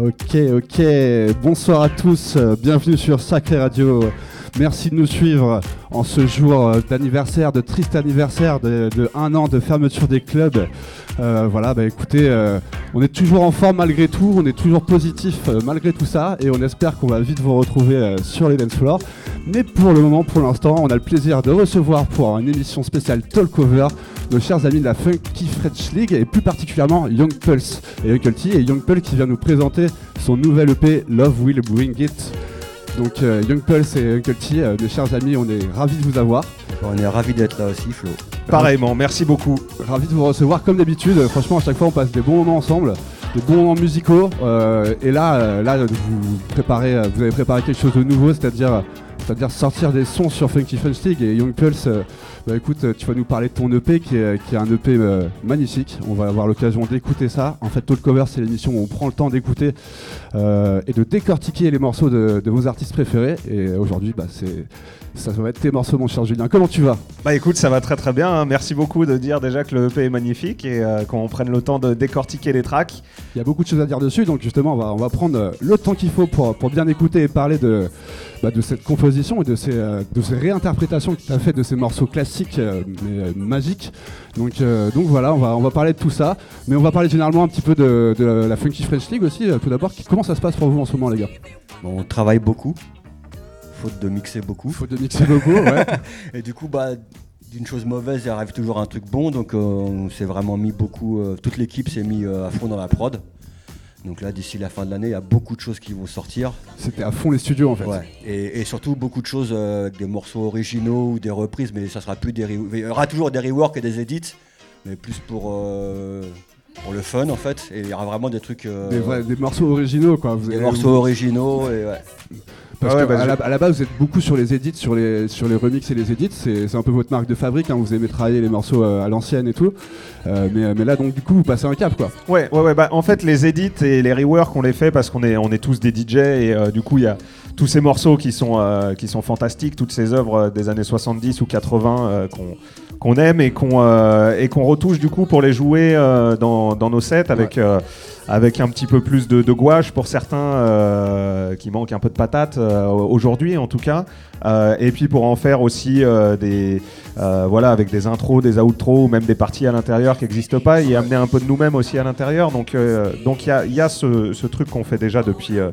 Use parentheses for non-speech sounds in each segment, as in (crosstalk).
Ok, ok. Bonsoir à tous. Bienvenue sur Sacré Radio. Merci de nous suivre en ce jour euh, d'anniversaire, de triste anniversaire de, un an de fermeture des clubs. Euh, voilà, bah écoutez, euh, on est toujours en forme malgré tout, on est toujours positif malgré tout ça, et on espère qu'on va vite vous retrouver sur les dance floors. Mais pour le moment, pour l'instant, on a le plaisir de recevoir pour une émission spéciale Talkover nos chers amis de la Funky French League et plus particulièrement Young Pulse et Uncle T et Young Pulse qui vient nous présenter son nouvel EP Love Will Bring It. Donc euh, Young Pulse et Uncle T, euh, mes chers amis, on est ravis de vous avoir, On est ravis d'être là aussi, Flo. Pareillement, merci beaucoup. ravis de vous recevoir comme d'habitude. Franchement, à chaque fois, on passe des bons moments ensemble, des bons moments musicaux. euh, et là, euh, là, vous préparez, vous avez préparé quelque chose de nouveau, c'est-à-dire c'est-à-dire sortir des sons sur Funky League et Young Pulse. euh, bah écoute, euh, tu vas nous parler de ton EP qui est, qui est un EP euh, magnifique. On va avoir l'occasion d'écouter ça. En fait, Talk Cover, c'est l'émission où on prend le temps d'écouter euh, et de décortiquer les morceaux de, de vos artistes préférés. Et aujourd'hui, bah, c'est ça va être tes morceaux, mon cher Julien. Comment tu vas? Bah écoute, ça va très très bien. hein. Merci beaucoup de dire déjà que le EP est magnifique et qu'on prenne le temps de décortiquer les tracks. Il y a beaucoup de choses à dire dessus, donc justement, on va, on va prendre le temps qu'il faut pour, pour bien écouter et parler de, bah, de cette composition et de ces, euh, de ces réinterprétations que tu as fait de ces morceaux classiques, euh, mais euh, magiques. Donc, donc voilà, on va, on va parler de tout ça, mais on va parler généralement un petit peu de, de la Funky French League aussi. Tout d'abord, comment ça se passe pour vous en ce moment, les gars? Bon, on travaille beaucoup, faute de mixer beaucoup. Faut de mixer beaucoup, ouais. (laughs) Et du coup, bah, d'une chose mauvaise, il arrive toujours un truc bon. Donc, euh, on s'est vraiment mis beaucoup. euh, toute l'équipe s'est mis euh, à fond dans la prod. Donc là, d'ici la fin de l'année, il y a beaucoup de choses qui vont sortir. C'était à fond les studios en fait. Ouais. Et, et surtout beaucoup de choses euh, avec des morceaux originaux ou des reprises, mais ça sera plus des Il y aura toujours des reworks et des edits, mais plus pour, euh, pour le fun en fait. Et il y aura vraiment des trucs. euh, Des, vrais- des morceaux originaux, quoi. Vous des morceaux originaux. Et ouais. Parce Ah ouais, bah, à, la, à la base, vous êtes beaucoup sur les edits, sur les, sur les remixes et les edits. C'est un peu votre marque de fabrique. hein, Vous aimez travailler les morceaux euh, à l'ancienne et tout. Euh, mais, mais là, donc, du coup, vous passez un cap, quoi. Ouais, ouais, ouais. Bah, en fait, les edits et les reworks, on les fait parce qu'on est, on est tous des DJ et euh, du coup, il y a tous ces morceaux qui sont, euh, qui sont fantastiques, toutes ces œuvres des années 70 ou 80 euh, qu'on qu'on aime et qu'on euh, et qu'on retouche du coup pour les jouer euh, dans, dans nos sets avec, euh, avec un petit peu plus de, de gouache pour certains euh, qui manquent un peu de patate euh, aujourd'hui en tout cas. Euh, et puis pour en faire aussi euh, des euh, voilà avec des intros, des outros ou même des parties à l'intérieur qui n'existent pas et amener un peu de nous-mêmes aussi à l'intérieur. Donc euh, donc il y a, il y a ce, ce truc qu'on fait déjà depuis euh,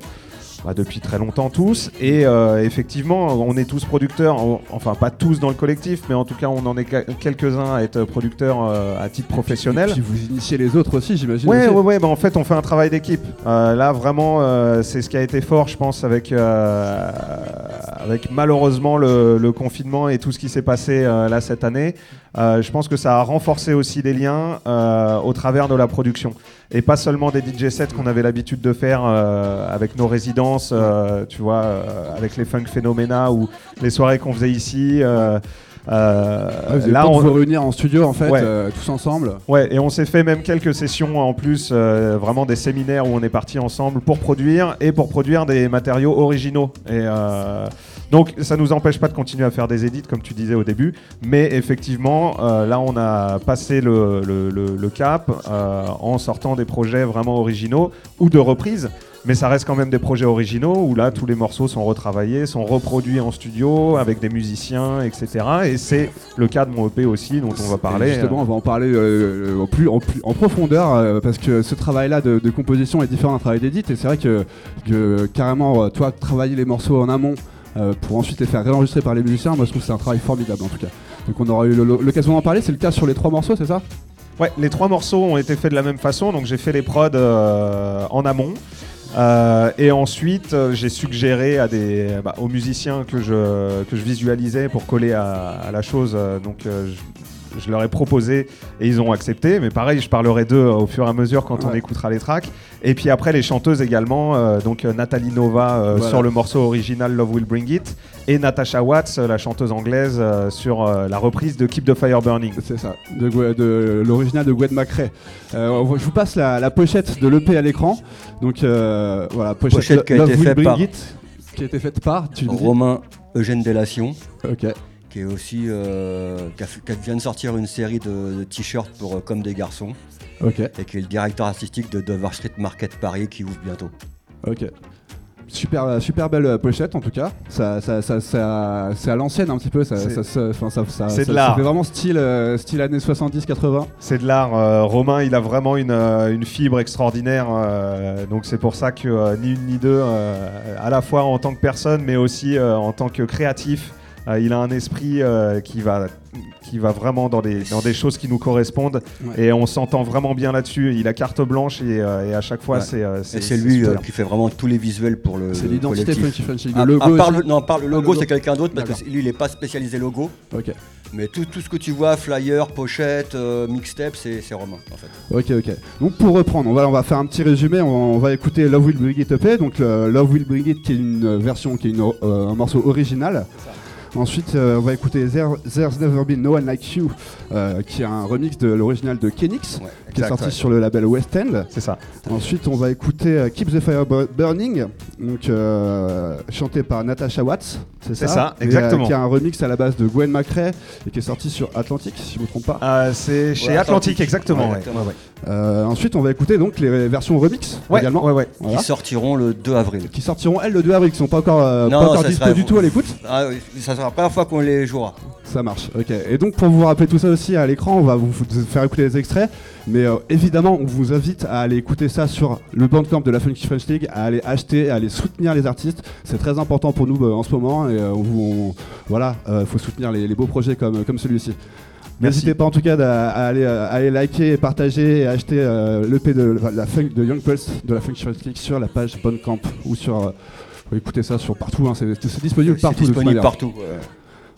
bah, depuis très longtemps tous. Et euh, effectivement, on est tous producteurs, en- enfin pas tous dans le collectif, mais en tout cas on en est que- quelques-uns à être producteurs euh, à titre professionnel. Puis vous initiez les autres aussi, j'imagine. Ouais, aussi. ouais, ouais, bah en fait, on fait un travail d'équipe. Euh, là, vraiment, euh, c'est ce qui a été fort, je pense, avec, euh, avec malheureusement le, le confinement et tout ce qui s'est passé euh, là cette année. Euh, je pense que ça a renforcé aussi les liens euh, au travers de la production. Et pas seulement des DJ sets qu'on avait l'habitude de faire euh, avec nos résidences, tu vois, avec les Funk Phenomena ou les soirées qu'on faisait ici. euh, Ouais, avez là, on, vous réunir en studio, en fait, Ouais. euh, tous ensemble. Ouais, et on s'est fait même quelques sessions en plus, euh, vraiment des séminaires où on est partis ensemble pour produire et pour produire des matériaux originaux. Et donc ça nous empêche pas de continuer à faire des édits comme tu disais au début, mais effectivement euh, là on a passé le, le- le- le cap euh, en sortant des projets vraiment originaux ou de reprises. Mais ça reste quand même des projets originaux où là tous les morceaux sont retravaillés, sont reproduits en studio avec des musiciens, etc. Et c'est le cas de mon EP aussi dont on va parler. Et justement, on va en parler euh, en, plus, en, plus- en profondeur euh, parce que ce travail-là de, de composition est différent d'un travail d'édit. Et c'est vrai que, que carrément, euh, toi, travailler les morceaux en amont euh, pour ensuite les faire réenregistrer par les musiciens, moi je trouve que c'est un travail formidable en tout cas. Donc on aura eu l'occasion d'en parler. C'est le cas sur les trois morceaux, c'est ça? Ouais, les trois morceaux ont été faits de la même façon, donc j'ai fait les prods euh, en amont. Euh, et ensuite, j'ai suggéré à des, bah, aux musiciens que je, que je visualisais pour coller à, la chose. Je leur ai proposé et ils ont accepté. Mais pareil, je parlerai d'eux euh, au fur et à mesure quand on écoutera les tracks. Et puis après, les chanteuses également. euh, donc, euh, Nathalie Nova euh, Voilà. sur le morceau original Love Will Bring It. Et Natasha Watts, la chanteuse anglaise, euh, sur euh, la reprise de Keep the Fire Burning. C'est ça, de, l'original de Gwen McRae. Euh, je vous passe la, la pochette de l'EP à l'écran. Donc euh, voilà, pochette, Pochette qui a Love été Will faite Bring par- It, qui a été faite par, tu Romain Eugène Dellation, Ok. Qui est aussi euh, qui, a fait- qui vient de sortir une série de, de t-shirts pour euh, comme des garçons Ok. et qui est le directeur artistique de Dover Street Market Paris qui ouvre bientôt. Ok. Super, euh, super belle pochette en tout cas. Ça, ça, ça, ça- c'est à l'ancienne un petit peu. Ça, C'est- ça, ça- enfin, ça- ça- C'est de ça- l'art. Ça fait vraiment style, euh, style années 70-80. C'est de l'art. euh, Romain, il a vraiment une, une fibre extraordinaire. euh, donc c'est pour ça que euh, ni une ni deux, euh, à la fois en tant que personne, mais aussi euh, en tant que créatif, euh, il a un esprit euh, qui va qui va vraiment dans des, dans des choses qui nous correspondent Ouais. et on s'entend vraiment bien là-dessus. Il a carte blanche et, euh, et à chaque fois Ouais. c'est euh, Et c'est lui euh, qui fait vraiment tous les visuels pour le, C'est l'identité. Funky Le logo. à part aussi. le, non, par le Ah, logo, c'est quelqu'un d'autre parce D'accord. que lui, il n'est pas spécialisé logo. Ok, Mais tout, tout ce que tu vois, flyer, pochette, euh, mixtape, c'est c'est Romain en fait. ok, ok. Donc pour reprendre, on va, on va faire un petit résumé. On, on va écouter Love Will Bring It EP. Donc le Love Will Bring It qui est une version, qui est une, euh, un morceau original. Ensuite, euh, on va écouter There- There's Never Been No One Like You, euh, qui est un remix de l'original de Kenix, Ouais. qui est sorti ouais. sur le label West End. C'est ça. Ensuite, on va écouter euh, Keep the Fire Bu- Burning, donc euh, chanté par Natasha Watts, c'est ça ça, Et, exactement. qui a un remix à la base de Gwen McRae et qui est sorti sur Atlantic, si je ne me trompe pas. Euh, c'est chez Ouais, exactement. Ouais. exactement. Euh, ensuite, on va écouter donc les versions remix Ouais, également, ouais, ouais. Voilà. Qui sortiront le 2 avril. qui sortiront elles le 2 avril, qui sont pas encore, euh, Non, pas encore dispo sera- du tout à l'écoute. Ah, oui, ça sera la première fois qu'on les jouera. Ça marche, ok. Et donc pour vous rappeler tout ça aussi à l'écran, on va vous faire écouter les extraits, mais euh, évidemment on vous invite à aller écouter ça sur le bandcamp de la Funky French League, à aller acheter, à aller soutenir les artistes. C'est très important pour nous euh, en ce moment et euh, on voilà, euh, faut soutenir les, les beaux projets comme, comme celui-ci. N'hésitez pas en tout cas d'a- à aller, euh, à aller liker, partager et acheter euh, l'EP de, la funk, de Young Pulse de la League sur la page Bandcamp ou sur. euh, faut écouter ça sur partout, hein, c'est disponible partout. disponible partout. ouais.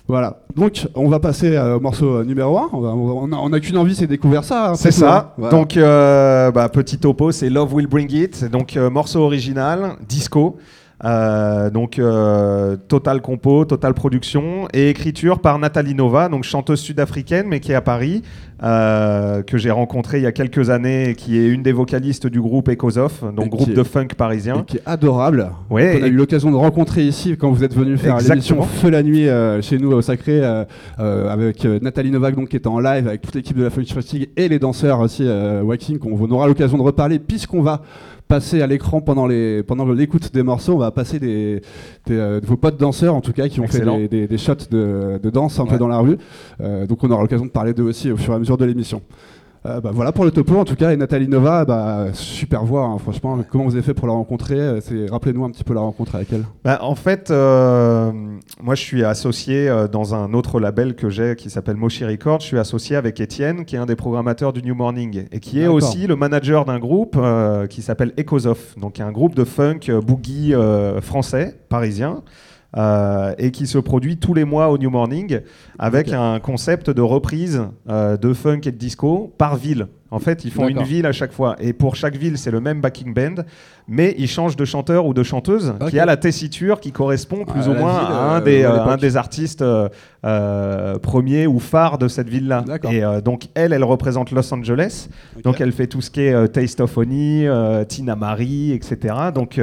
Voilà, donc on va passer euh, au morceau euh, numéro 1. On, va- on a- on a qu'une envie, c'est découvrir ça. hein, C'est ça. Voilà. Donc, euh, bah, petit topo, c'est Love Will Bring It. Donc, euh, morceau original, disco. Euh, donc, euh, total compo, total production et écriture par Nathalie Nova, donc chanteuse sud-africaine, mais qui est à Paris, euh, que j'ai rencontrée il y a quelques années et qui est une des vocalistes du groupe Echoes Off, donc Et groupe est- de funk Et parisien. qui est adorable. Ouais, on a eu l'occasion de rencontrer ici quand vous êtes venu faire l'émission. Feu la nuit chez nous au Sacré avec Nathalie Novak donc qui était en live avec toute l'équipe de la Fatigue et les danseurs aussi Waking qu'on on aura l'occasion de reparler puisqu'on va passer à l'écran pendant les pendant l'écoute des morceaux on va passer des, des, euh, de vos potes danseurs en tout cas qui ont Excellent. fait des, des- des shots de, de danse un peu Ouais. dans la rue Euh, donc on aura l'occasion de parler d'eux aussi au fur et à mesure de l'émission Euh, bah, voilà pour le topo en tout cas. Et Nathalie Nova bah, super voix hein, franchement comment vous avez fait pour la rencontrer? Euh, rappelez-nous un petit peu la rencontre avec elle. Bah, en fait, euh, moi je suis associé euh, dans un autre label que j'ai qui s'appelle Moshi Records. Je suis associé avec Étienne, qui est un des programmateurs du New Morning et qui est aussi le manager d'un groupe qui s'appelle Echoes Off, donc un groupe de funk boogie français, parisien. Euh, et qui se produit tous les mois au New Morning avec un concept de reprise euh, de funk et de disco par ville. En fait, ils font une ville à chaque fois. Et pour chaque ville, c'est le même backing band, mais ils changent de chanteur ou de chanteuse Ok. qui a la tessiture qui correspond plus ou moins ville, à un euh, des, euh, un des artistes euh, premiers ou phares de cette ville-là. Et donc, elle, elle représente Los Angeles. Donc, elle fait tout ce qui est Taste of Honey, Tina Marie, etc. Donc,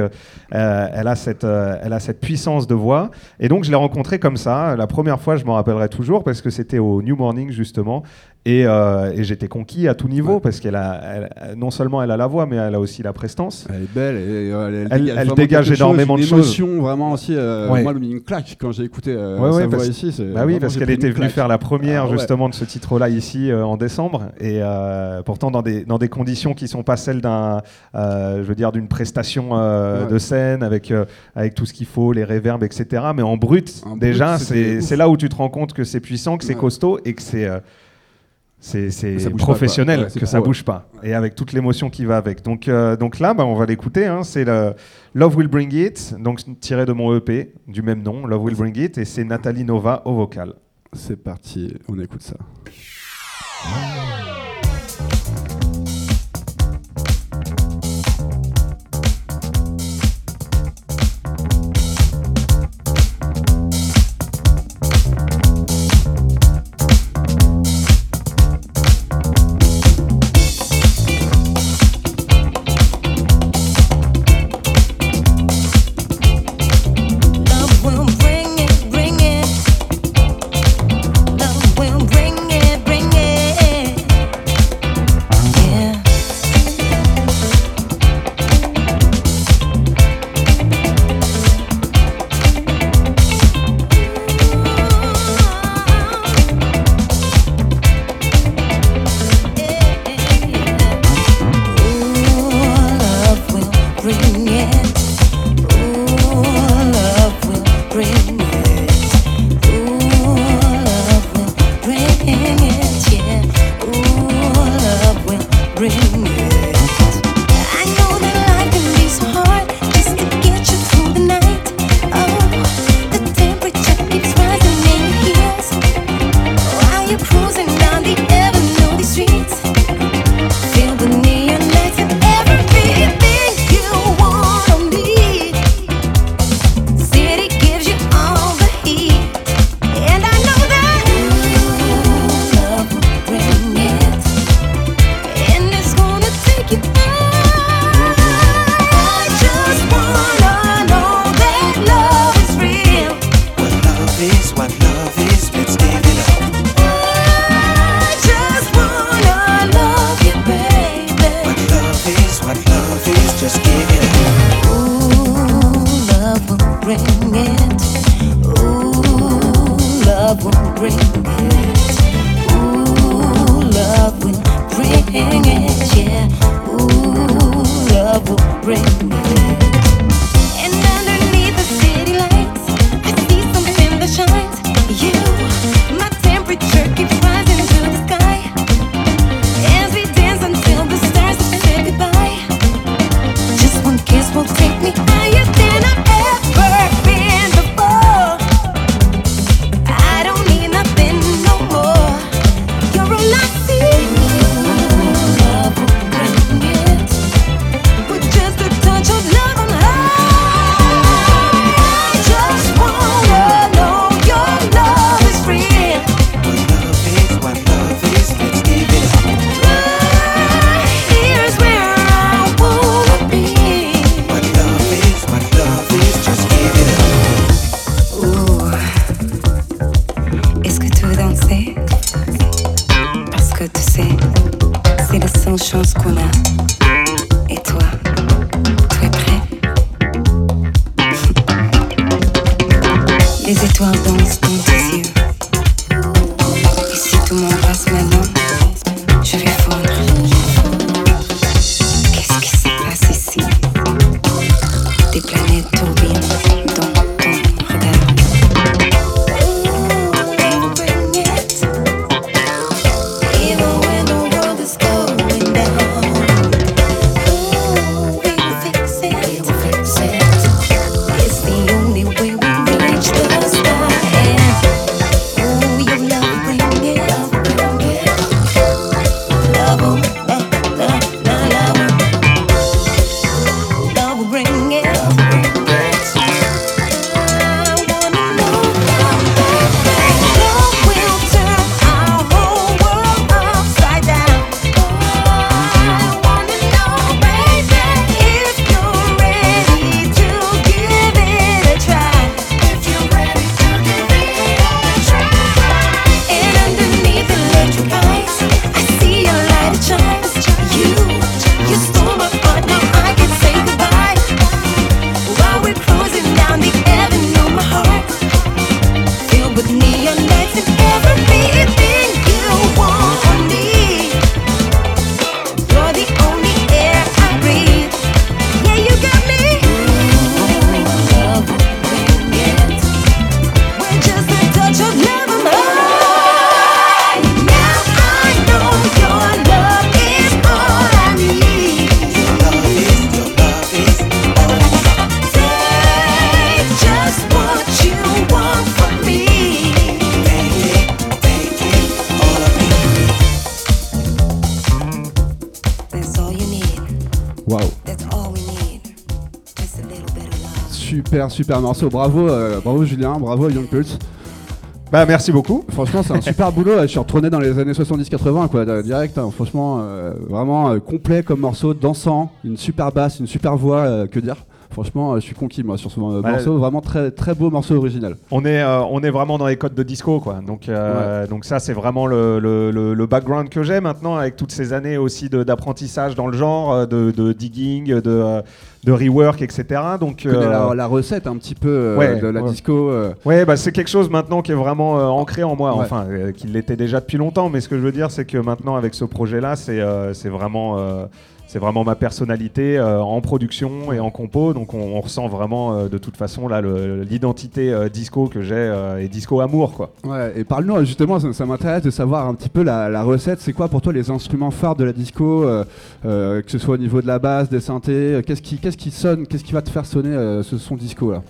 elle, a cette, elle a cette puissance de voix. Et donc, je l'ai rencontrée comme ça. La première fois, je m'en rappellerai toujours parce que c'était au New Morning, justement. Et, euh, et j'étais conquis à tout niveau Ouais. parce qu'elle a, elle- elle- non seulement elle a la voix, mais elle a aussi la prestance. Elle est belle et euh, elle, Elle- dégage, elle chose, énormément de choses. émotion vraiment aussi. euh, Ouais. Moi, elle une claque quand j'ai écouté euh, Ouais, sa voix parce- ici. Bah oui, parce qu'elle était venue faire la première Ah justement de ce titre-là ici en décembre, et pourtant dans des, dans des conditions qui sont pas celles d'un, je veux dire, d'une prestation de scène avec, avec tout ce qu'il faut, les réverbes, etc. Mais en brut, En déjà, c'est là où tu te rends compte que c'est puissant, que c'est costaud et que c'est c'est professionnel. Ouais, que ça bouge pas, et avec toute l'émotion qui va avec. Donc, euh, donc là, bah, on va l'écouter. hein, c'est le Love Will Bring It, donc tiré de mon EP du même nom, Love Will Bring It, et c'est Nathalie Nova au vocal. C'est parti, on écoute ça. Super, super morceau. Bravo, euh, bravo Julien, bravo Young Pulse. Bah merci beaucoup. Franchement, c'est un super (laughs) boulot. Je suis retourné dans les années 70-80, quoi, euh, direct. hein. Franchement, euh, vraiment euh, complet comme morceau, dansant, une super basse, une super voix, que dire. Franchement, je suis conquis moi sur ce Ouais. morceau. Vraiment très, très beau morceau original. On est, euh, on est vraiment dans les codes de disco, quoi. Donc, euh, donc ça, c'est vraiment le, le- le- le background que j'ai maintenant, avec toutes ces années aussi d'apprentissage dans le genre, de, de digging, de, de rework, etc. Donc, euh, la, la recette un petit peu euh, ouais, de la ouais. disco. euh, Ouais, bah, c'est quelque chose maintenant qui est vraiment euh, ancré en moi, Ouais. enfin, euh, qui l'était déjà depuis longtemps, mais ce que je veux dire, c'est que maintenant, avec ce projet-là, c'est euh, c'est vraiment, euh, c'est vraiment ma personnalité euh, en production et en compo, donc on, ressent vraiment euh, de toute façon l'identité euh, disco que j'ai et disco amour, quoi. Ouais, et parle-nous justement, ça, m'intéresse de savoir un petit peu la, recette. C'est quoi pour toi les instruments phares de la disco, que ce soit au niveau de la basse, des synthés Qu'est-ce qui, qu'est-ce qui va te faire sonner ce son disco là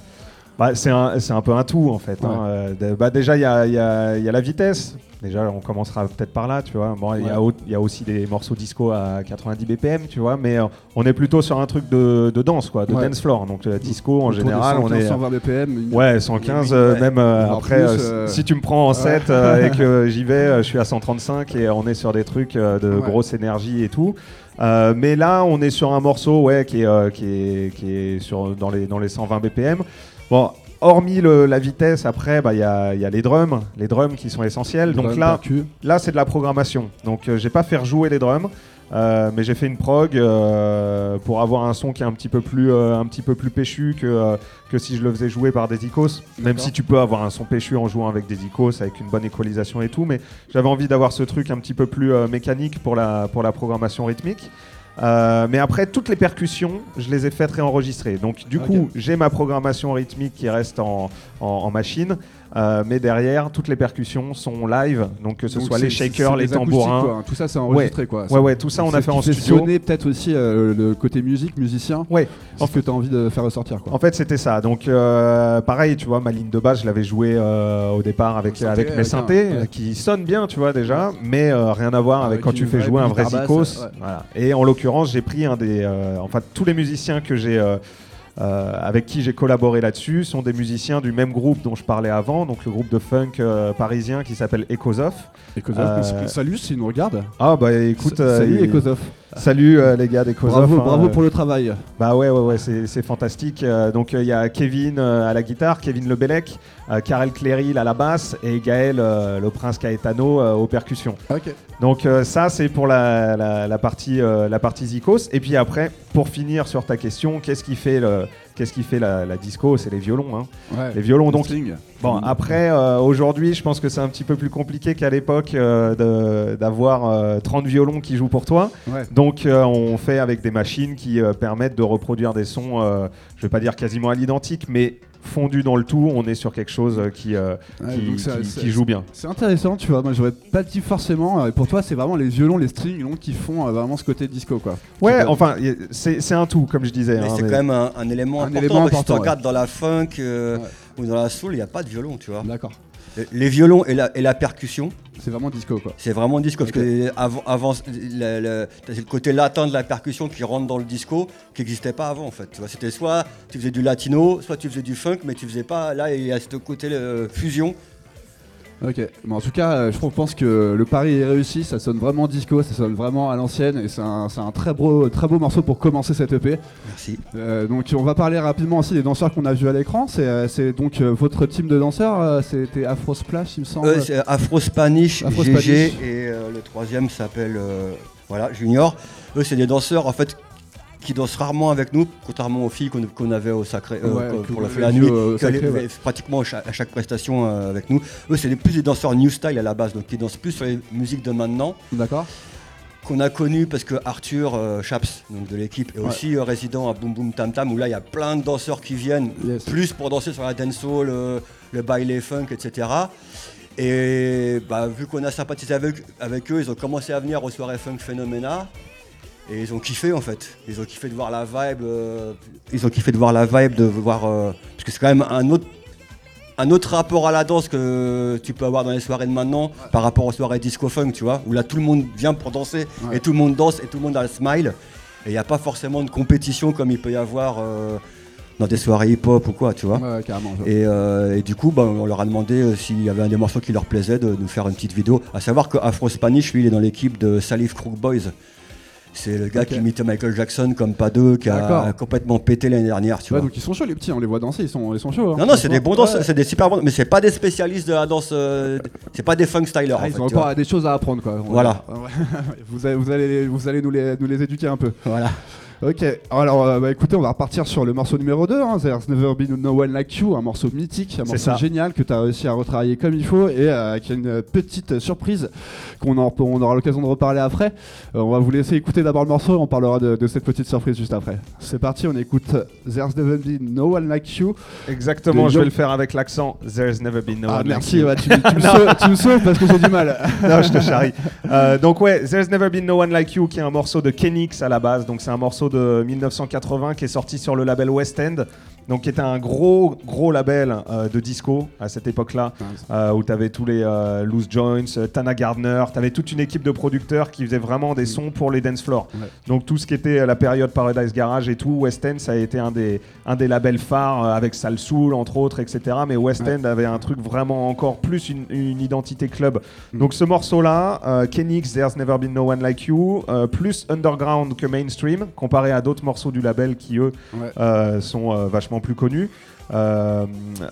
Bah, c'est un, un peu un tout en fait. hein. Ouais. Euh, de- bah, déjà, il y a, y a- y a la vitesse. Déjà, on commencera peut-être par là, tu vois. Bon, il y a Ouais. au- il y, a aussi des morceaux disco à 90 BPM, tu vois. Mais euh, on est plutôt sur un truc de, de danse, quoi, de Ouais. dance floor. Donc, euh, disco en général, 115, on est. 120 BPM. une- Ouais, 115, Ouais. euh, même euh, après, plus, euh, si tu me prends en 7 et que j'y vais, je suis à 135 et on est sur des trucs de grosse énergie et tout. Euh, mais là, on est sur un morceau ouais, qui est, euh, qui est, qui est sur, dans, les, dans les 120 BPM. Bon, hormis le- la vitesse, après, bah, il y, a, y a les drums, les drums qui sont essentiels. Donc là, percu. Là, c'est de la programmation. Donc, euh, j'ai pas fait rejouer les drums, euh, mais j'ai fait une prog euh, pour avoir un son qui est un petit peu plus, euh, un petit peu plus péchu que, euh, que si je le faisais jouer par des icos. Même si tu peux avoir un son péchu en jouant avec des icos, avec une bonne équalisation et tout, mais j'avais envie d'avoir ce truc un petit peu plus euh, mécanique pour la, pour la programmation rythmique. Euh, mais après, toutes les percussions, je les ai faites réenregistrer. Donc, du coup, j'ai ma programmation rythmique qui reste en, en- en machine. Euh, mais derrière, toutes les percussions sont live. Donc, que ce Donc soit les shakers, les tambourins. quoi, hein. Tout ça, c'est enregistré, quoi. Ouais, ouais, tout ça, on a fait en fait studio. sonner peut-être aussi euh, le côté musique, musicien. Ouais. C'est ce que tu as envie de faire ressortir, quoi. En fait, c'était ça. Donc, euh, pareil, tu vois, ma ligne de base, je l'avais jouée au départ avec, synthé, avec mes un- synthés, ouais. qui sonnent bien, tu vois, déjà, mais rien à voir avec, Avec quand tu fais jouer un vrai zikos. ouais. Voilà. Et en l'occurrence, j'ai pris un des. enfin, tous les musiciens que j'ai. Euh, avec qui j'ai collaboré là-dessus sont des musiciens du même groupe dont je parlais avant, donc le groupe de funk euh, parisien qui s'appelle Ecosof. Euh, salut s'ils nous regardent. Ah bah écoute, euh, salut Kozov. Salut euh, les gars d'Ecosof. Bravo, hein, bravo euh, pour le travail. bah ouais, ouais, ouais, c'est c'est fantastique. Euh, donc il y a Kevin à la guitare, Kevin Lebellec, euh, Karel Cléril à la basse et Gaël, le prince Caetano, aux percussions. Donc ça, c'est pour la, la- la partie, la partie Zikos. Et puis après, pour finir sur ta question, qu'est-ce qui fait, le, qu'est-ce qui fait la, la disco? C'est les violons. hein. Ouais. Les violons, donc. Bon, après, euh, aujourd'hui, je pense que c'est un petit peu plus compliqué qu'à l'époque euh, de- d'avoir euh, 30 violons qui jouent pour toi. Ouais. Donc, euh, on fait avec des machines qui euh, permettent de reproduire des sons, euh, je vais pas dire quasiment à l'identique, mais fondus dans le tout. On est sur quelque chose euh, qui, euh, Ouais, qui, donc ça- qui- ça- qui joue bien. C'est intéressant, tu vois. Moi, j'aurais pas dit forcément. euh, Et pour toi, c'est vraiment les violons, les strings longs qui font euh, vraiment ce côté disco, quoi. Ouais, enfin, c'est c'est un tout, comme je disais. Mais hein, c'est mais- quand même un, un élément Un important. élément parce que si tu regardes dans la funk euh, Ouais. ou dans la soul, il n'y a pas de violon, tu vois. D'accord. Les violons et la, et la percussion, C'est vraiment disco, quoi. c'est vraiment disco. Parce que avant, avant le, le- c'est le côté latin de la percussion qui rentre dans le disco qui n'existait pas avant, en fait. C'était soit tu faisais du latino, soit tu faisais du funk, mais tu faisais pas. Là, il y a ce côté euh, fusion. Ok. Mais en tout cas, euh, je pense que le pari est réussi. Ça sonne vraiment disco, ça sonne vraiment à l'ancienne. Et c'est un, très, beau, très beau morceau pour commencer cette EP. Merci. Euh, donc, on va parler rapidement aussi des danseurs qu'on a vus à l'écran. C'est euh, donc euh, votre team de danseurs. euh, C'était Afro Splash, il me semble. C'est Afro Spanish, Afro GG, Spanish. et euh, le troisième s'appelle euh, voilà, Junior. Eux, c'est des danseurs en fait qui dansent rarement avec nous, contrairement aux filles qu'on avait au Sacré euh, Ouais, pour- la, nuit, qui allaient- Sacré, ouais. pratiquement à chaque, à chaque prestation euh, avec nous. Eux, c'est plus des danseurs new style à la base, donc qui dansent plus sur les musiques de maintenant D'accord. qu'on a connu parce que Arthur euh, Chaps, donc de l'équipe, est Ouais. aussi résident à Boom Boom Tam Tam, où là il y a plein de danseurs qui viennent, Yes. plus pour danser sur la dancehall, le, le baile funk, etc. Et bah, vu qu'on a sympathisé avec, avec eux, ils ont commencé à venir aux soirées funk Phenomena. Et ils ont kiffé en fait. Ils ont kiffé de voir la vibe. euh, ils ont kiffé de voir la vibe, de voir. euh, parce que c'est quand même un autre, un autre rapport à la danse que tu peux avoir dans les soirées de maintenant par rapport aux soirées disco funk, tu vois, où là tout le monde vient pour danser Ouais. et tout le monde danse et tout le monde a le smile. Et il n'y a pas forcément de compétition comme il peut y avoir euh, dans des soirées hip-hop ou quoi, tu vois. Ouais, carrément. Et, euh, et du coup, bah, on leur a demandé euh, s'il y avait un des morceaux qui leur plaisait de nous faire une petite vidéo. À savoir que Afro Spanish, lui, il est dans l'équipe de Salif Crook Boys. C'est le gars Ok. qui imitait Michael Jackson comme pas deux, qui a complètement pété l'année dernière, tu Ouais, vois. donc ils sont chauds les petits, on les voit danser, ils sont, ils sont chauds. hein. Non, non, c'est des bons danseurs, Ouais. c'est des super bons, mais c'est pas des spécialistes de la danse, euh, c'est pas des funk stylers. Ah, en ils fait, ont encore des choses à apprendre quoi. Voilà. (laughs) Vous, allez, vous, allez, vous allez nous les, nous les éduquer un peu. Voilà. Ok, alors euh, bah, écoutez, on va repartir sur le morceau numéro 2, hein, There's Never Been No One Like You, un morceau mythique, un morceau génial que tu as réussi à retravailler comme il faut et euh, qui a une petite surprise qu'on on aura l'occasion de reparler après. Euh, on va vous laisser écouter d'abord le morceau et on parlera de, de cette petite surprise juste après. C'est parti, on écoute There's Never Been No One Like You. Exactement, je vais le faire avec l'accent There's never been no ah one like merci, you. ouais, tu, tu tu me (laughs) sauves parce que j'ai du mal. (laughs) non, je te charrie. Euh, donc ouais, There's Never Been No One Like You, qui est un morceau de Kenix à la base. Donc c'est un morceau de 1980 qui est sorti sur le label West End. Donc qui était un gros gros label euh, de disco à cette époque-là, euh, où tu avais tous les euh, Loose Joints, Tana Gardner, tu avais toute une équipe de producteurs qui faisaient vraiment des sons pour les dance floors. Ouais. Donc tout ce qui était la période Paradise Garage et tout, West End, ça a été un des, un des labels phares avec Sal Soul entre autres, etc. Mais West Ouais. End avait un truc vraiment encore plus une, une identité club. Mm. Donc ce morceau-là, Kenix, There's Never Been No One Like You, plus underground que mainstream, comparé à d'autres morceaux du label qui eux Ouais. sont vachement plus connus. Euh,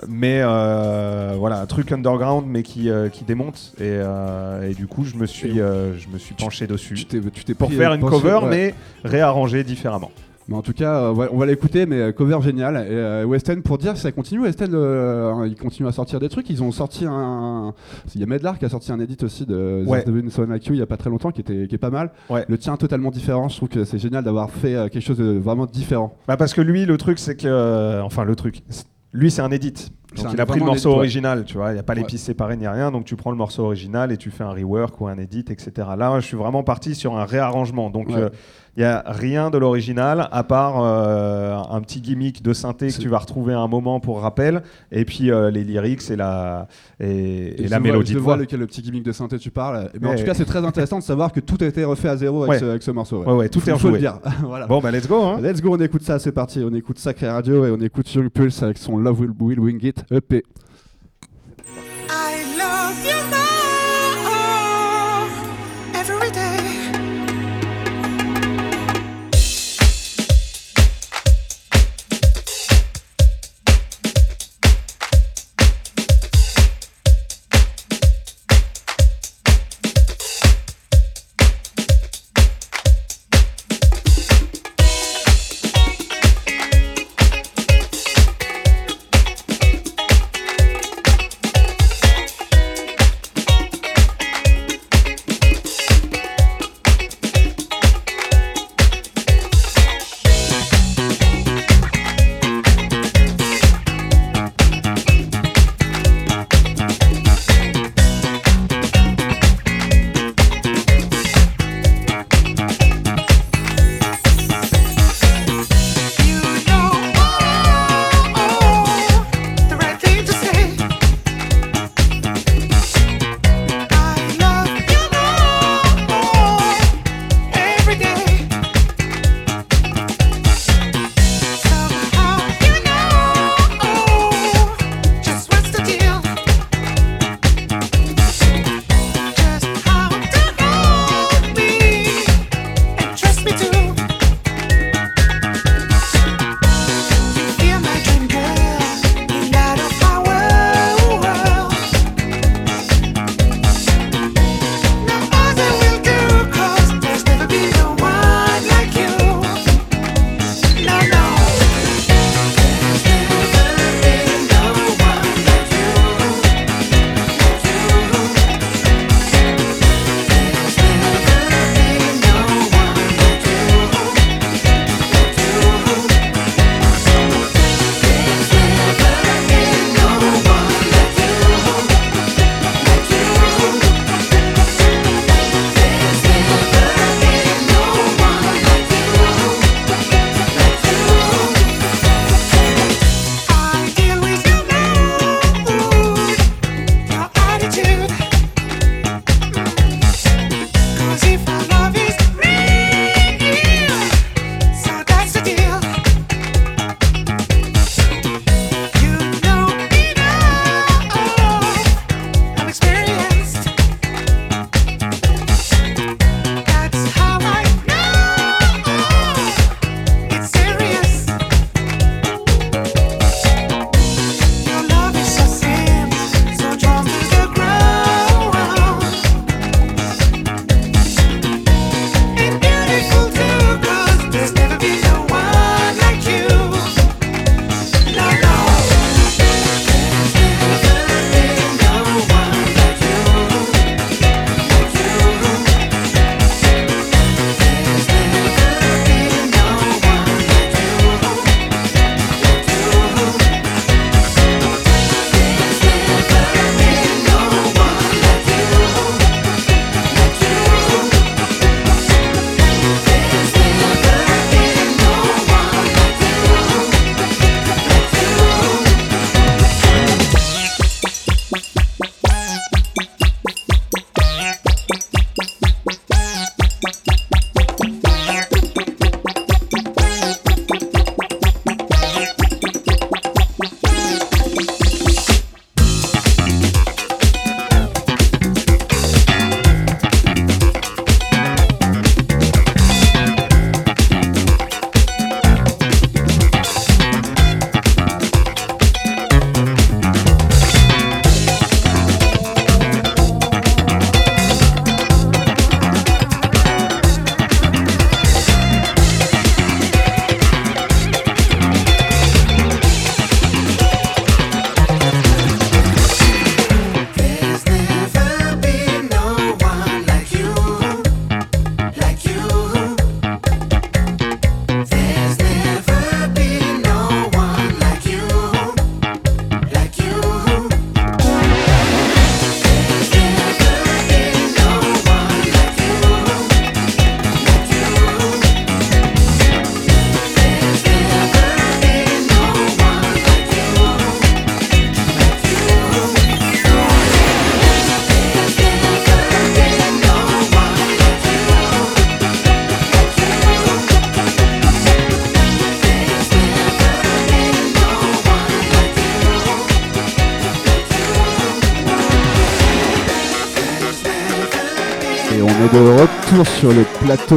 mais euh, voilà, un truc underground mais qui, euh, qui démonte et, et du coup je me suis, je me suis penché dessus Tu t'es, pour faire une cover ouais. mais réarrangée différemment. Mais en tout cas, euh, on va l'écouter, mais euh, cover génial. Et euh, West End, pour dire que ça continue, West End, euh, ils continuent à sortir des trucs. Ils ont sorti un. Il y a Medlar qui a sorti un edit aussi de Ouais. The Like You il y a pas très longtemps, qui, était, qui est pas mal. Ouais. Le tien totalement différent. Je trouve que c'est génial d'avoir fait quelque chose de vraiment différent. Bah parce que lui, le truc, c'est que. enfin, le truc. Lui, c'est un edit. Donc il a pris le morceau original, tu vois. Il n'y a pas les Ouais. pistes séparées ni rien. Donc tu prends le morceau original et tu fais un rework ou un edit, etc. Là, je suis vraiment parti sur un réarrangement. Donc Ouais. euh, il n'y a rien de l'original à part euh, un petit gimmick de synthé que tu vas retrouver à un moment pour rappel. Et puis euh, les lyrics et la, et, et je la vois- mélodie Je de vois voix. lequel le petit gimmick de synthé tu parles. Mais en tout cas, c'est très intéressant de savoir que tout a été refait à zéro avec, Ouais. ce, avec ce morceau. Ouais, ouais, tout Faut- est rejoué. dire. (laughs) voilà. Bon, bah let's go. Hein. Let's go, on écoute ça, c'est parti. On écoute Sacré Radio et on écoute Young Pulse avec son Love Will, Will Wing It EP. I love you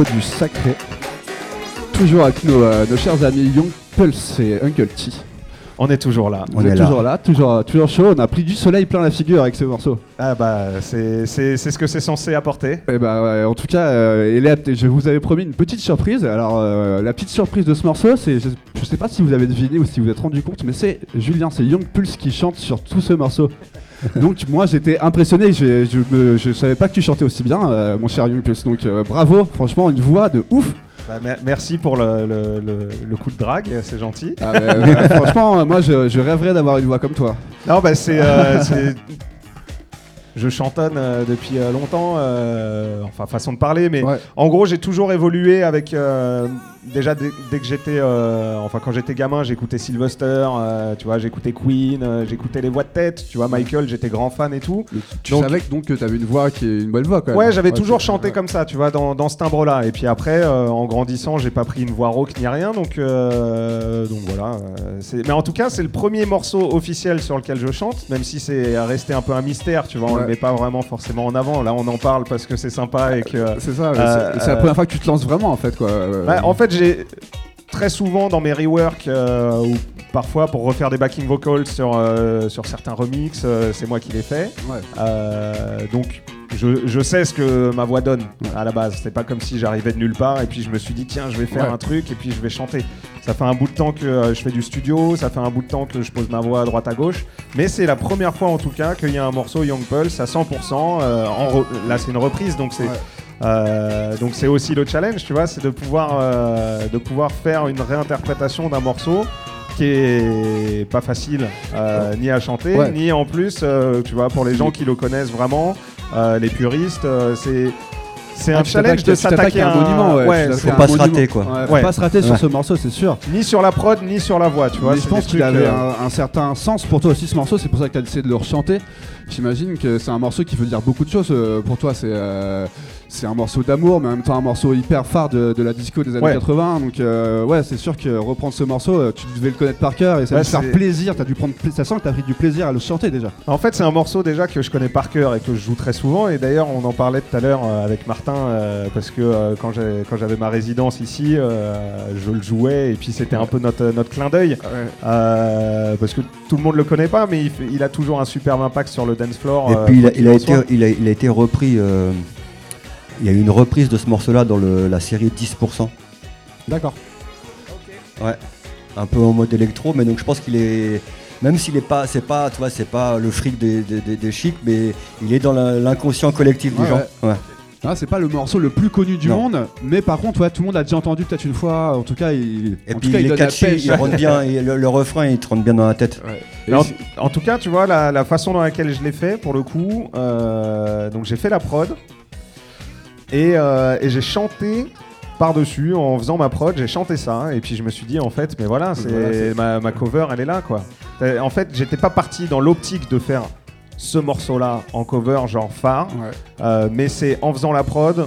du Sacré. Toujours avec nos, euh, nos chers amis Young Pulse et Uncle T. On est toujours là. On est là. toujours là, toujours, toujours chaud. On a pris du soleil plein la figure avec ce morceau. Ah bah c'est c'est- c'est ce que c'est censé apporter. Et bah ouais, en tout cas, euh, Eléa, je vous avais promis une petite surprise. Alors euh, la petite surprise de ce morceau, c'est, je, je sais pas si vous avez deviné ou si vous vous êtes rendu compte, mais c'est Julien, c'est Young Pulse qui chante sur tout ce morceau. Donc moi j'étais impressionné, je, je, me- je savais pas que tu chantais aussi bien, euh, mon cher Pulse. Donc euh, bravo, franchement une voix de ouf. Bah, mer- merci pour le, le- le- le coup de drague, c'est gentil. Ah, bah, ouais, franchement, euh, moi je, je rêverais d'avoir une voix comme toi. Non, bah c'est. euh, c'est- (laughs) je chantonne euh, depuis euh, longtemps, euh, enfin façon de parler, mais Ouais. en gros j'ai toujours évolué avec. euh, déjà dès, dès que j'étais. euh, enfin quand j'étais gamin, j'écoutais Sylvester, euh, tu vois, j'écoutais Queen, euh, j'écoutais les voix de tête, tu vois, Michael, j'étais grand fan et tout. Tu Donc- savais que, donc que t'avais une voix qui est une bonne voix quand même. Ouais, j'avais toujours chanté comme ça, tu vois, dans, dans ce timbre-là. Et puis après, en grandissant, j'ai pas pris une voix rauque ni rien, donc, euh, donc voilà. mais en tout cas, c'est le premier morceau officiel sur lequel je chante, même si c'est resté un peu un mystère, tu vois, on Ouais. le met pas vraiment forcément en avant. Là, on en parle parce que c'est sympa et que. C'est ça, c'est, la première fois que tu te lances vraiment en fait quoi. Bah, en fait, j'ai très souvent dans mes reworks euh, ou parfois pour refaire des backing vocals sur, euh, sur certains remixes, euh, c'est moi qui les fais. Ouais. Donc je, je sais ce que ma voix donne à la base. C'est pas comme si j'arrivais de nulle part et puis je me suis dit tiens je vais faire Ouais. un truc et puis je vais chanter. Ça fait un bout de temps que je fais du studio, ça fait un bout de temps que je pose ma voix à droite à gauche, mais c'est la première fois en tout cas qu'il y a un morceau Young Pulse à 100%. euh, en re- là c'est une reprise donc c'est Ouais. Euh, donc c'est aussi le challenge, tu vois, c'est de pouvoir euh, de pouvoir faire une réinterprétation d'un morceau qui est pas facile euh, ni à chanter Ouais. ni en plus tu vois pour les gens qui le connaissent vraiment les puristes c'est c'est Ah, un challenge de s'attaquer à un monument, ouais. t'attaques faut pas se rater, quoi. Ouais, faut Ouais. pas se rater sur Ouais. ce morceau, c'est sûr. ni sur la prod ni sur la voix tu vois Mais je pense qu'il avait euh, un, un certain sens pour toi aussi ce morceau, c'est pour ça que tu as décidé de le rechanter. J'imagine que c'est un morceau qui veut dire beaucoup de choses pour toi. C'est euh, c'est un morceau d'amour, mais en même temps un morceau hyper phare de, de la disco des années Ouais. 80. Donc euh, ouais, c'est sûr que reprendre ce morceau, euh, tu devais le connaître par cœur et ça Ouais, te faire plaisir. T'as dû prendre, ça sent que t'as pris du plaisir à le chanter déjà. En fait, c'est un morceau déjà que je connais par cœur et que je joue très souvent. Et d'ailleurs, on en parlait tout à l'heure euh, avec Martin euh, parce que euh, quand j'avais ma résidence ici, euh, je le jouais et puis c'était un peu notre, notre clin d'œil euh, parce que tout le monde le connaît pas, mais il, a toujours un superbe impact sur le dance floor. Et euh, puis il quoi a, qu'il il, a en été, soit. il, a, il a été repris. Il y a eu une reprise de ce morceau-là dans le- la série 10%. D'accord. Un peu en mode électro, mais donc je pense qu'il est. Même s'il est pas, c'est pas, tu vois, c'est pas le fric des, des, des- des chics, mais il est dans la- l'inconscient collectif Ouais, des gens. Ouais. Ah, c'est pas le morceau le plus connu du Non. monde, mais par contre, ouais, tout le monde a déjà entendu peut-être une fois. En tout cas, il, Et en puis tout cas, il est donne la catchy, pêche. il rentre bien, et le, le refrain il te rentre bien dans la tête. Ouais. En, tout cas, tu vois, la, la façon dans laquelle je l'ai fait, pour le coup, euh, donc j'ai fait la prod et, euh, et j'ai chanté par-dessus en faisant ma prod, j'ai chanté ça et puis je me suis dit en fait, mais voilà, c'est Voilà, ma, ma cover, elle est là quoi. Euh, En fait, j'étais pas parti dans l'optique de faire ce morceau-là en cover genre phare, Ouais. euh, mais c'est en faisant la prod,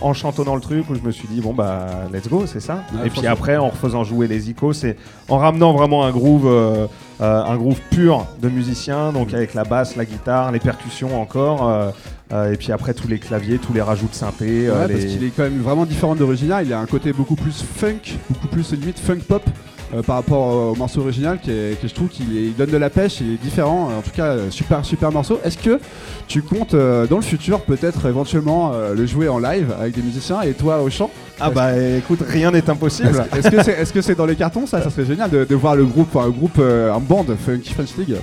en chantonnant le truc où je me suis dit bon bah let's go c'est ça. Ouais, et puis après en refaisant jouer les icônes c'est en ramenant vraiment un groove euh, euh, un groove pur de musicien donc avec la basse la guitare les percussions encore euh, et puis après tous les claviers tous les rajouts de synthé euh, Ouais, les- parce qu'il est quand même vraiment différent de l'original. Il a un côté beaucoup plus funk, beaucoup plus limite funk pop euh, par rapport au morceau original, qui est, que je trouve qu'il il donne de la pêche, il est différent. En tout cas, euh, super super morceau. Est-ce que tu comptes dans le futur peut-être éventuellement le jouer en live avec des musiciens et toi au chant? Ah bah écoute rien n'est impossible Est-ce que c'est dans les cartons ça? Ça serait génial de, de voir le groupe, un groupe, euh, un band Funky French League.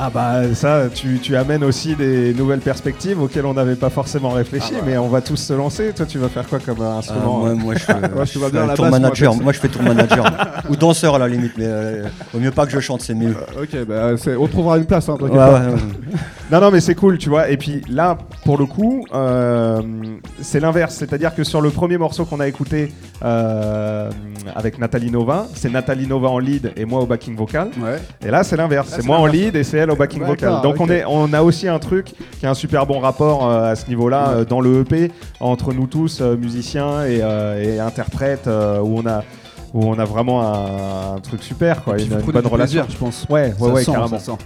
Ah bah ça, tu, tu amènes aussi des nouvelles perspectives auxquelles on n'avait pas forcément réfléchi, Ah bah. mais on va tous se lancer. Toi, tu vas faire quoi comme euh, instrument moi, moi, je fais, (laughs) Moi, je bien tour manager. Moi, je fais tour manager. (laughs) Ou danseur à la limite, mais euh, vaut mieux pas que je chante, c'est mieux. Euh, ok, bah, on trouvera une place. Hein, Ouais, ouais. (laughs) Non, non, mais c'est cool, tu vois. Et puis là, pour le coup, euh, c'est l'inverse. C'est-à-dire que sur le premier morceau qu'on a écouté avec Nathalie Nova, c'est Nathalie Nova en lead et moi au backing vocal. Ouais. Et là, c'est l'inverse. C'est moi en lead et c'est elle au backing vocal. Donc on, est, on a aussi un truc qui a un super bon rapport euh, à ce niveau-là Ouais. euh, dans le EP entre nous tous, euh, musiciens et, et interprètes, où on a où on a vraiment un, un truc super, quoi, une, bonne relation. plaisir, je pense. Ouais, ouais, Ça ouais, sent, carrément. ça sent.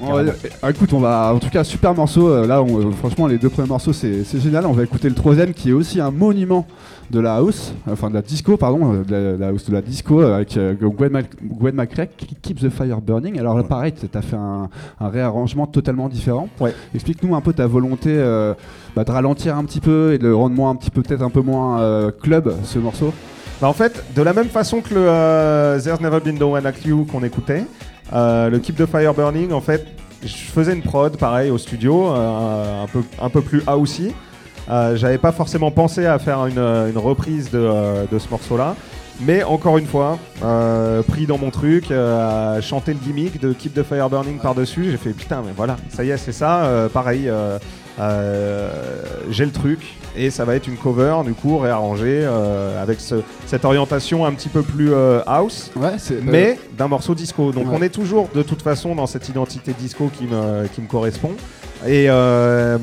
Ouais, euh, écoute, on va, en tout cas, super morceau. euh, Là, on- euh, franchement, les deux premiers morceaux, c'est c'est génial. On va écouter le troisième, qui est aussi un monument de la house, enfin de la disco, pardon, euh, de la, de la house de la disco, avec euh, Gwen, Mac- Gwen McRae, qui Keep the Fire Burning. Alors là, pareil, tu as fait un, un réarrangement totalement différent. Ouais. Explique-nous un peu ta volonté euh, bah, de ralentir un petit peu et de le rendre moins, un petit peu, peut-être un peu moins euh, club, ce morceau. Bah, en fait, de la même façon que le euh, There's Never Been No One Like You qu'on écoutait, euh, le Keep the Fire Burning, en fait, je faisais une prod pareil au studio, euh, un, peu, un peu plus housey. Euh, J'avais pas forcément pensé à faire une, euh, reprise de, de ce morceau-là. Mais encore une fois, pris dans mon truc, euh, chanter le gimmick de Keep the Fire Burning par-dessus, j'ai fait putain, mais voilà, ça y est, c'est ça. pareil, j'ai le truc et ça va être une cover, du coup, réarrangée euh, avec ce- cette orientation un petit peu plus euh, house, Ouais, mais d'un morceau disco. Donc Ouais. on est toujours de toute façon dans cette identité disco qui me, qui me correspond. Et, euh,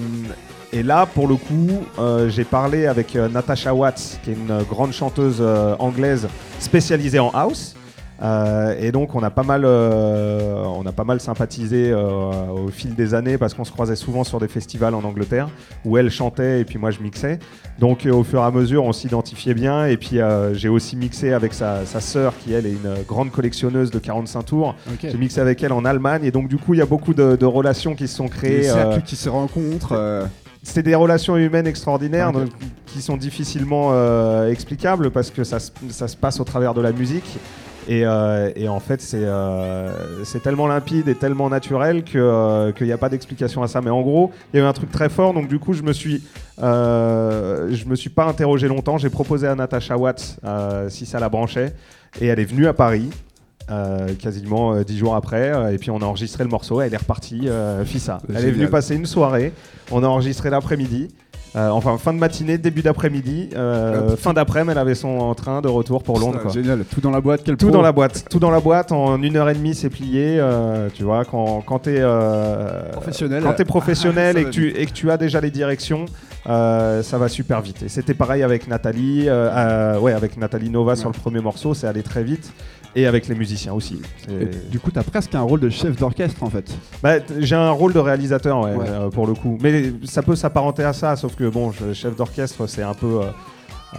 et là, pour le coup, euh, j'ai parlé avec euh, Natasha Watts, qui est une grande chanteuse euh, anglaise spécialisée en house. Euh, et donc on a pas mal, euh, on a pas mal sympathisé euh, au fil des années parce qu'on se croisait souvent sur des festivals en Angleterre où elle chantait et puis moi je mixais. Donc au fur et à mesure on s'identifiait bien et puis j'ai aussi mixé avec sa, sa sœur qui elle est une grande collectionneuse de 45 tours. Ok. J'ai mixé avec elle en Allemagne et donc du coup il y a beaucoup de, de relations qui se sont créées. euh, qui se rencontrent. c'est des relations humaines extraordinaires donc, qui sont difficilement euh, explicables parce que ça se passe au travers de la musique. Et, euh, et en fait, c'est euh, tellement limpide et tellement naturel que, euh, qu'il n'y a pas d'explication à ça. Mais en gros, il y a eu un truc très fort. Donc du coup, je me suis, euh, je me suis pas interrogé longtemps. J'ai proposé à Natasha Watts euh, si ça la branchait. Et elle est venue à Paris. euh, quasiment dix jours après, et puis on a enregistré le morceau. Elle est repartie, euh, Fissa. Elle est venue passer une soirée. On a enregistré l'après-midi. Euh, enfin, fin de matinée, début d'après-midi. euh, fin d'après-midi, elle avait son train de retour pour Londres. quoi. Génial, tout dans la boîte, quel Tout pro. dans la boîte, tout dans la boîte. En une heure et demie, c'est plié. euh, tu vois, quand, quand t'es Professionnel. quand t'es professionnel Ah, et, que tu, et que tu as déjà les directions, ça va super vite. Et c'était pareil avec Nathalie, ouais, avec Nathalie Nova sur le premier morceau, c'est allé très vite. Et avec les musiciens aussi. Et du coup, t'as presque un rôle de chef d'orchestre en fait. Bah, j'ai un rôle de réalisateur ouais, Ouais. euh, pour le coup. Mais ça peut s'apparenter à ça, sauf que bon, je- chef d'orchestre, c'est un peu. euh,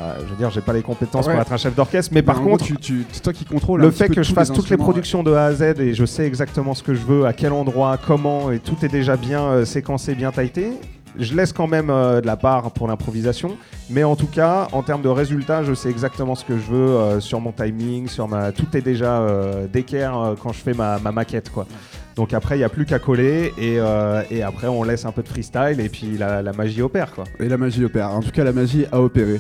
euh, je veux dire, j'ai pas les compétences Ouais. pour être un chef d'orchestre, mais par contre, tu, tu- c'est toi qui contrôles le fait que je fasse toutes les productions de A à Z et je sais exactement ce que je veux, à quel endroit, comment, et tout est déjà bien séquencé, bien tailleté. Je laisse quand même euh, de la part pour l'improvisation, mais en tout cas, en termes de résultats, je sais exactement ce que je veux euh, sur mon timing, sur ma. Tout est déjà euh, d'équerre quand je fais ma, ma maquette, quoi. Donc après, il n'y a plus qu'à coller et, et après, on laisse un peu de freestyle et puis la, la magie opère, quoi. Et la magie opère. En tout cas, la magie a opéré.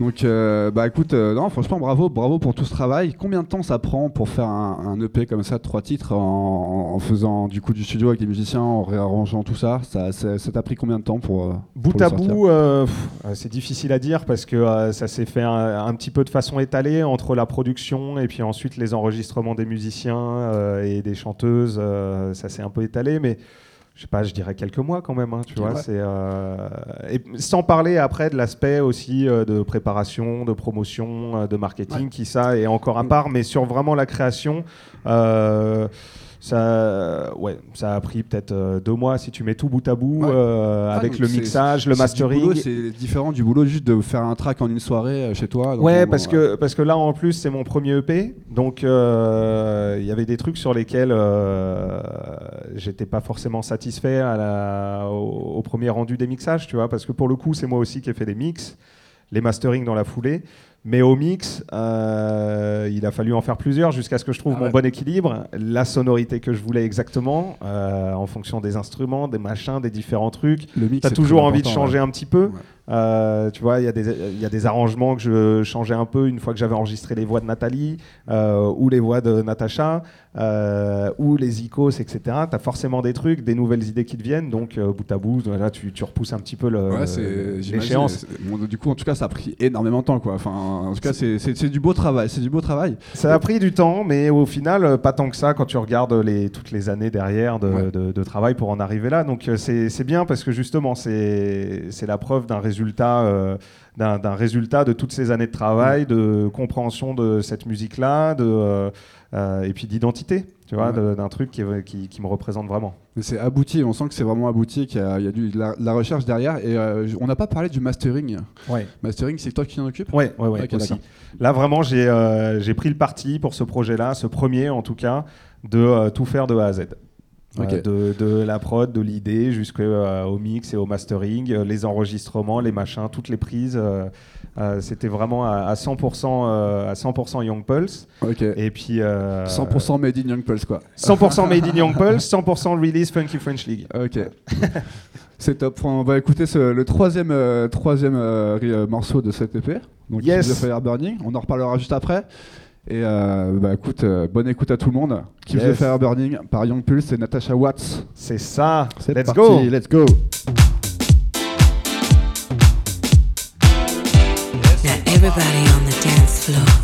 Donc, euh, bah écoute, euh, non, franchement, bravo, bravo pour tout ce travail. Combien de temps ça prend pour faire un, un EP comme ça, trois titres, en, en faisant du coup du studio avec les musiciens, en réarrangeant tout ça? Ça t'a pris combien de temps pour euh, Bout pour à bout, euh, c'est difficile à dire parce que ça s'est fait un, un petit peu de façon étalée entre la production et puis ensuite les enregistrements des musiciens et des chanteuses. ça s'est un peu étalé, mais je sais pas, je dirais quelques mois quand même. hein, tu vois, Ouais. c'est euh, et sans parler après de l'aspect aussi euh, de préparation, de promotion, euh, de marketing, qui ça est encore à Mm. part, mais sur vraiment la création. euh, ça, ouais, ça a pris peut-être euh, deux mois si tu mets tout bout à bout Ouais. euh, Ah, avec le mixage, le mastering. C'est différent du boulot juste de faire un track en une soirée euh, chez toi. donc, Ouais, bon, parce euh, que, parce que là en plus c'est mon premier EP, donc euh, il y avait des trucs sur lesquels euh, j'étais pas forcément satisfait à la, au, au premier rendu des mixages, tu vois, parce que pour le coup c'est moi aussi qui ai fait les mix, les mastering dans la foulée, mais au mix euh, il a fallu en faire plusieurs jusqu'à ce que je trouve Ah mon bon équilibre, la sonorité que je voulais exactement, euh, en fonction des instruments, des machins, des différents trucs. T'as toujours envie de changer ouais. un petit peu. Ouais. Euh, tu vois, il y, a des- il y a des arrangements que je changeais un peu une fois que j'avais enregistré les voix de Nathalie euh, ou les voix de Natacha euh, ou les icos, etc. Tu as forcément des trucs, des nouvelles idées qui te viennent. Donc, bout à bout, là, tu, tu repousses un petit peu Ouais, l'échéance. c'est- bon, du coup, en tout cas, ça a pris énormément de temps, quoi. Enfin, en tout cas, c'est du beau travail. C'est du beau travail. Ça a pris du temps, mais au final, pas tant que ça quand tu regardes les, toutes les années derrière de, Ouais. de- de travail pour en arriver là. Donc, c'est c'est bien parce que justement, c'est c'est la preuve d'un résultat résultat, euh, d'un résultat de toutes ces années de travail, de compréhension de cette musique-là, de euh, euh, et puis d'identité, tu vois, Ouais. d'un truc qui, qui, qui me représente vraiment. C'est abouti, on sent que c'est vraiment abouti, qu'il y a, il y a du, de la, de la recherche derrière. Et euh, on n'a pas parlé du mastering. Ouais. Mastering, c'est toi qui t'en occupes? Ouais, ouais, ouais, aussi. Là, vraiment, j'ai euh, j'ai pris le parti pour ce projet-là, ce premier en tout cas, de tout faire de A à Z. Euh, de, de la prod, de l'idée, jusqu'au mix et au mastering, euh, les enregistrements, les machins, toutes les prises. euh, euh, C'était vraiment à, à 100%, euh, à 100% Young Pulse. Et puis. euh, 100% made in Young Pulse, quoi. 100% Made in Young Pulse, (laughs) 100% Release Funky French League. Ok. (laughs) c'est top. On va écouter ce- le troisième, euh, troisième euh, euh, morceau de cette EP. Donc, Yes. Fire Burning. On en reparlera juste après. Et euh, bah écoute, euh, bonne écoute à tout le monde. Keep the Yes. Fire Burning par Young Pulse et Natasha Watts. C'est ça. C'est Let's parti, go. Let's go. Now everybody on the dance floor.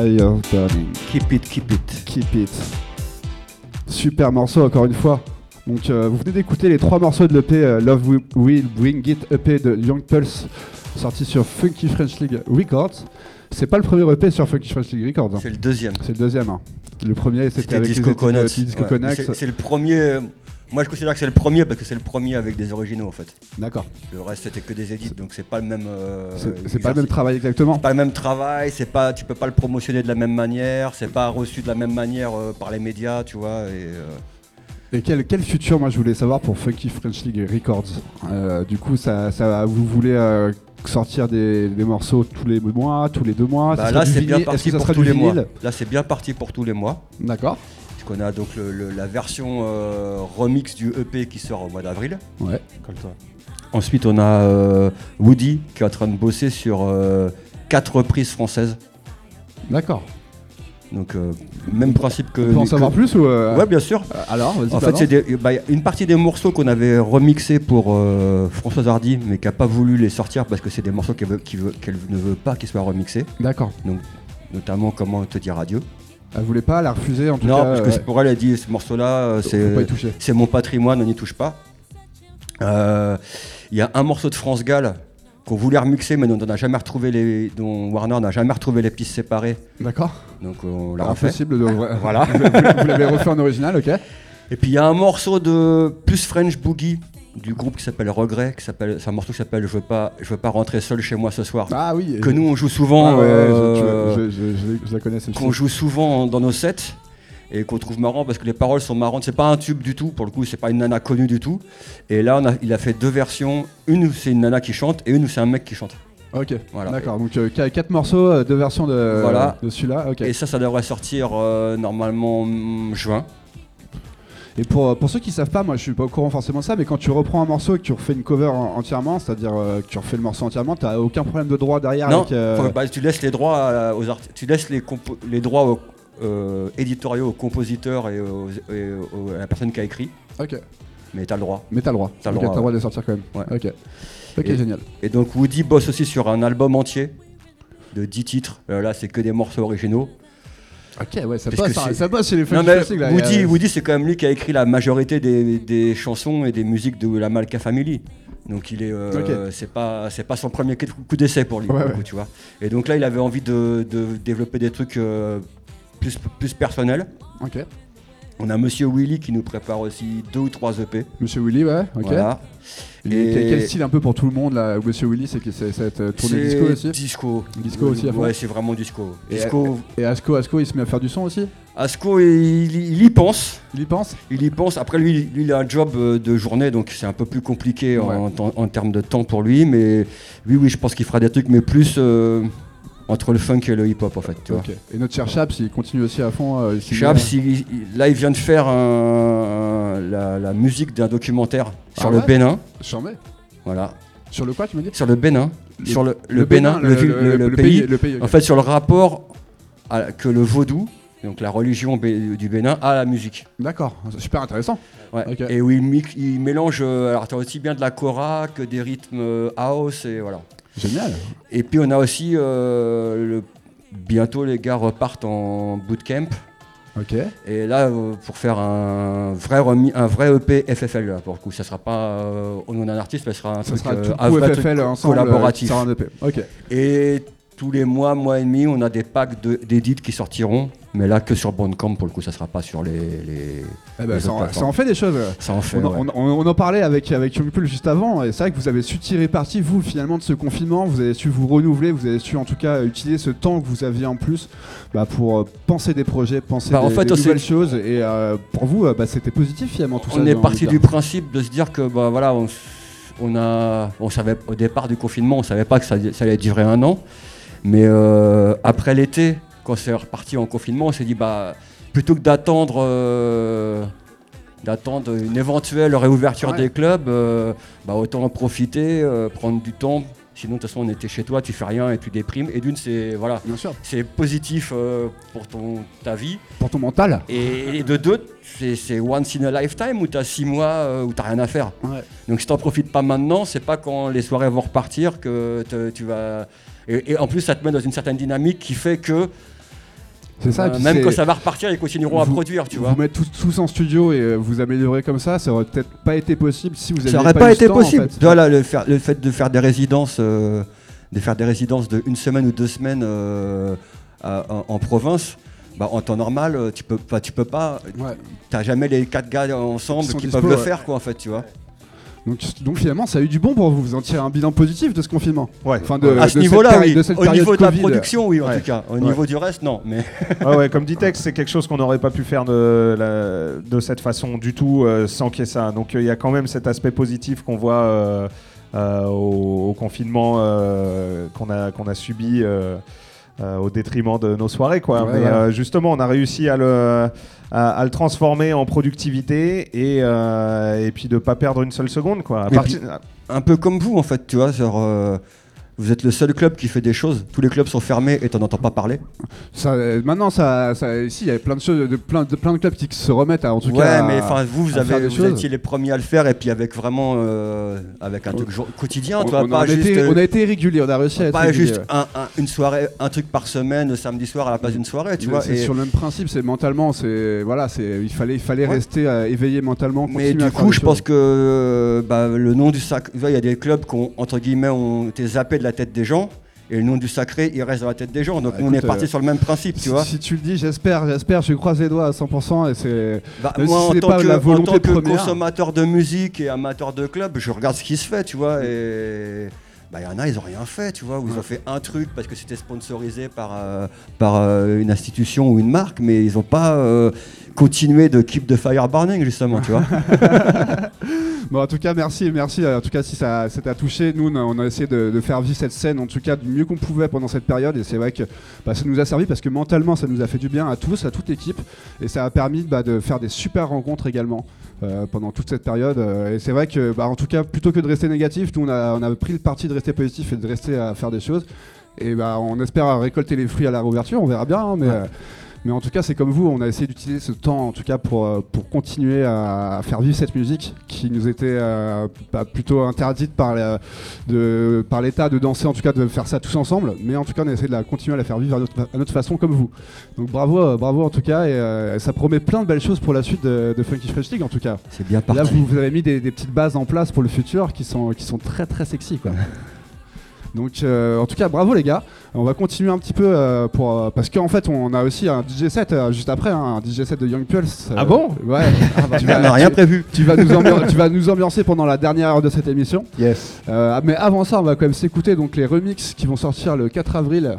Fire burning. Keep it, keep it. Keep it. Super morceau encore une fois. Donc euh, vous venez d'écouter les trois morceaux de l'EP euh, Love Will- Bring It EP de Young Pulse sorti sur Funky French League Records. C'est pas le premier EP sur Funky French League Records. hein. C'est le deuxième. C'est le deuxième. hein. Le premier c'était avec Disco Conuts. Disco Ouais, c'est- le premier. euh, Moi, je considère que c'est le premier parce que c'est le premier avec des originaux en fait. D'accord. Le reste, c'était que des édits, donc c'est pas le même. euh, C'est pas le même travail exactement. C'est pas le même travail, c'est pas, tu peux pas le promotionner de la même manière, c'est pas reçu de la même manière euh, par les médias, tu vois. Et, euh, Et quel, quel futur, moi je voulais savoir pour Funky French League Records. Euh, du coup, ça, ça, vous voulez euh, sortir des, des morceaux tous les mois, tous les deux mois? Bah Ça là, c'est bien parti pour tous les mois. Là, c'est bien parti pour tous les mois. D'accord. Puisqu'on a donc le- le- la version euh, remix du EP qui sort au mois d'avril. Ouais. Ensuite, on a euh, Woody qui est en train de bosser sur euh, quatre reprises françaises. D'accord. Donc, euh, même principe que. On peut en que- savoir plus ou euh, Ouais, bien sûr. Alors, vas-y. En fait, c'est des- bah, a une partie des morceaux qu'on avait remixés pour Françoise Hardy, mais qui n'a pas voulu les sortir parce que c'est des morceaux qu'elle veut- qui veut- qu'elle ne veut pas qu'ils soient remixés, D'accord. notamment Comment te dire adieu. Elle voulait pas la refuser en tout non, cas. parce que pour elle, elle dit ce morceau-là, c'est c'est mon patrimoine, on n'y touche pas. Euh, Il y a un morceau de France Gall qu'on voulait remixer, mais dont on n'a jamais retrouvé les, dont Warner n'a jamais retrouvé les pistes séparées, D'accord. donc euh, on l'a refait. Impossible de. (laughs) Voilà. vous l'avez- vous l'avez refait en original, ok Et puis il y a un morceau de plus French Boogie du groupe qui s'appelle Regret, qui s'appelle, c'est un morceau qui s'appelle Je veux pas, je veux pas rentrer seul chez moi ce soir. Ah oui. que je- nous on joue souvent, Ah ouais, euh, je, je- je- je- la connais qu'on joue souvent dans nos sets et qu'on trouve marrant parce que les paroles sont marrantes. C'est pas un tube du tout pour le coup, c'est pas une nana connue du tout. Et là on a, il a fait deux versions, une où c'est une nana qui chante et une où c'est un mec qui chante. Ok. Voilà. D'accord. Donc euh, qu- quatre morceaux, euh, deux versions de, Voilà. de celui-là. Et ça, ça devrait sortir euh, normalement hum, juin. Et pour, pour ceux qui savent pas, moi je suis pas au courant forcément de ça, mais quand tu reprends un morceau et que tu refais une cover en- entièrement, c'est-à-dire euh, que tu refais le morceau entièrement, t'as aucun problème de droit derrière Non, avec, euh, bah, tu laisses les droits aux artistes, tu laisses les, les droits aux, euh, éditoriaux aux compositeurs et, aux- et aux- à la personne qui a écrit, Ok. mais tu as le droit. Mais t'as le droit. T'as le Ok, droit, t'as le droit de sortir quand même. Ouais. Ok. Ok, Et- génial. Et donc Woody bosse aussi sur un album entier de 10 titres. Euh, là, c'est que des morceaux originaux. Ok, ouais, ça Parce bosse, que ça, bosse chez les là. Woody, a- Woody c'est quand même lui qui a écrit la majorité des, des chansons et des musiques de la Malka Family. Donc il est, euh, c'est pas, c'est pas son premier coup d'essai pour lui, Ouais, ouais. tu vois. Et donc là, il avait envie de, de développer des trucs euh, plus, plus personnels. Ok. On a Monsieur Willy qui nous prépare aussi deux ou trois EP. Monsieur Willy, ouais. Ok. Voilà. Et- quel, style un peu pour tout le monde là Monsieur Willy, c'est que c'est ça va être tourné C'est disco aussi Disco. Disco aussi à fond Ouais, c'est vraiment disco. Et- Disco. Et Asco, Asco, il se met à faire du son aussi Asco, il, il y pense. Il y pense Il y pense. Après, lui, lui, il a un job euh, de journée, donc c'est un peu plus compliqué en, Ouais. en- en termes de temps pour lui. Mais oui, oui, je pense qu'il fera des trucs, mais plus euh, entre le funk et le hip-hop, en fait. Tu vois. Et notre cher Chaps, il continue aussi à fond. euh, Chaps, il- il- là, il vient de faire un- la, la musique d'un documentaire sur Ah le Bénin. Voilà. Sur le quoi, tu me dis Sur le Bénin. Le- sur le, le Bénin, le, pays. En fait, sur le rapport à- que le vaudou, donc la religion du Bénin, a à la musique. D'accord, super intéressant. Ouais. Et où il, mélange, euh, alors as aussi bien de la kora que des rythmes euh, house et voilà. Génial. Et puis on a aussi euh, le- bientôt les gars repartent en bootcamp. Ok. Et là, euh, pour faire un vrai, un vrai EP FFL, là, pour le coup, ça sera pas euh, au nom d'un artiste, mais ça sera un Ça truc, sera tout FFL ensemble. collaboratif. qui sort un EP. Ok. Et tous les mois, mois et demi, on a des packs de- d'édits qui sortiront, mais là que sur Bandcamp, pour le coup, ça sera pas sur les. les- Eh ben, les ça, en, plateformes. ça en fait des choses. Ça en fait. On, en- ouais. on- on- on en parlait avec, avec juste avant, et c'est vrai que vous avez su tirer parti, vous, finalement, de ce confinement, vous avez su vous renouveler, vous avez su en tout cas utiliser ce temps que vous aviez en plus bah, pour euh, penser des projets, penser Bah, en des, fait, des on nouvelles choses, et euh, pour vous, euh, bah, c'était positif finalement tout ça. On est parti du principe de se dire que bah, voilà, on, a, on savait au départ du confinement, on savait pas que ça, ça allait durer un an, mais euh, après l'été, quand c'est reparti en confinement, on s'est dit bah plutôt que d'attendre. euh, d'attendre une éventuelle réouverture Ouais. des clubs, euh, bah, autant en profiter, euh, prendre du temps Sinon, de toute façon, on était chez toi, tu fais rien et tu déprimes. Et d'une, c'est voilà, c'est positif pour ton, ta vie. Pour ton mental. Et, et de deux, c'est once in a lifetime où tu as six mois où tu rien à faire. Ouais. Donc si t'en profites pas maintenant, c'est pas quand les soirées vont repartir que te- tu vas. Et, et en plus, ça te met dans une certaine dynamique qui fait que C'est ça. et euh, puis même quand ça va repartir, ils continueront à vous- produire, tu vois. Vous mettre tous, tous en studio et euh, vous améliorer comme ça, ça aurait peut-être pas été possible si vous aviez Ça aurait pas, été en possible. fait. Voilà, le, faire- le fait de faire des résidences, euh, de faire des résidences de une semaine ou deux semaines euh, à- en, en province. Bah, en temps normal, tu peux pas, tu peux pas. Ouais. T'as jamais les quatre gars ensemble Qui dispo, peuvent le ouais. faire, quoi, en fait, tu vois. Donc, donc finalement, ça a eu du bon pour vous. Vous en tirez un bilan positif de ce confinement. Ouais. Enfin, de, à ce niveau-là, oui. de cette Au niveau de la Covid. production, oui, en Ouais. tout cas. Au Ouais. niveau du reste, non. Mais Ouais, (laughs) ouais, comme dit Tex, c'est quelque chose qu'on n'aurait pas pu faire de, la- de cette façon du tout euh, sans qu'il y ait ça. Donc euh, il y a quand même cet aspect positif qu'on voit euh, euh, au, au confinement euh, qu'on a, qu'on a subi euh, au détriment de nos soirées. Quoi. Ouais, Mais euh, justement, on a réussi à le, à, à le transformer en productivité et, euh, et puis de pas perdre une seule seconde. Quoi. À un peu comme vous, en fait, tu vois. Genre, vous êtes le seul club qui fait des choses. Tous les clubs sont fermés et t'en entends pas parler. Ça, euh, maintenant, ça, il y a plein de choses, de plein de, plein de clubs qui se remettent, à, en tout ouais, cas. mais à- enfin, vous, vous, avez, vous étiez les premiers à le faire et puis avec vraiment, euh, avec un truc quotidien, on, pas a juste. été, on a été régulier, on a réussi à être pas régulier, juste ouais. un- un- une soirée, un truc par semaine, samedi soir à la place d'une soirée, tu Mais vois. c'est et- sur le même principe, c'est mentalement, c'est voilà, c'est il fallait il fallait Ouais. rester euh, éveillé mentalement. Mais du coup, je pense que bah, le nom du sacré, il y a des clubs qui ont, entre guillemets, ont été zappés de la tête des gens. Et le nom du sacré, il reste dans la tête des gens. Donc Bah, on est parti euh, sur le même principe, tu si, vois. si tu le dis, j'espère, j'espère, je croise les doigts à 100% et c'est Bah, moi, si en tant, pas que, la en volonté tant que première. consommateur de musique et amateur de club, je regarde ce qui se fait, tu vois. Et bah, il y en a, ils ont rien fait, tu vois. Où ils ont fait un truc parce que c'était sponsorisé par, euh, par euh, une institution ou une marque, mais ils n'ont pas euh, continué de keep de fire burning, justement, tu vois. (laughs) Bon, en tout cas, merci, merci. En tout cas, si ça, ça t'a touché, nous, on a, essayé de, de faire vivre cette scène, en tout cas, du mieux qu'on pouvait pendant cette période. Et c'est vrai que bah, ça nous a servi parce que mentalement, ça nous a fait du bien à tous, à toute l'équipe. Et ça a permis bah, de faire des super rencontres également. euh, pendant toute cette période Euh, et c'est vrai que bah, en tout cas plutôt que de rester négatif nous on a, on a pris le parti de rester positif et de rester à faire des choses et bah, on espère récolter les fruits à la réouverture on verra bien hein, mais euh, mais en tout cas, c'est comme vous, on a essayé d'utiliser ce temps, en tout cas, pour, euh, pour continuer à, faire vivre cette musique qui nous était euh, bah, plutôt interdite par la- de- par l'État de danser, en tout cas, de faire ça tous ensemble. Mais en tout cas, on a essayé de la continuer à la faire vivre à notre, à notre façon, comme vous. Donc bravo, euh, bravo en tout cas, et euh, ça promet plein de belles choses pour la suite de, de Funky Fresh League, en tout cas. C'est bien Là, parti. vous, vous avez mis des, des petites bases en place pour le futur qui sont, qui sont très très sexy, quoi. (laughs) Donc, euh, en tout cas, bravo les gars. On va continuer un petit peu euh, pour euh, parce qu'en fait, on a aussi un DJ set juste après, hein, un DJ set de Young Pulse. Ah bon? Ouais. tu, On vas, n'a rien tu- prévu. tu vas nous tu vas (laughs) nous ambiancer pendant la dernière heure de cette émission. Yes. Mais avant ça, on va quand même s'écouter donc les remixes qui vont sortir le 4 avril.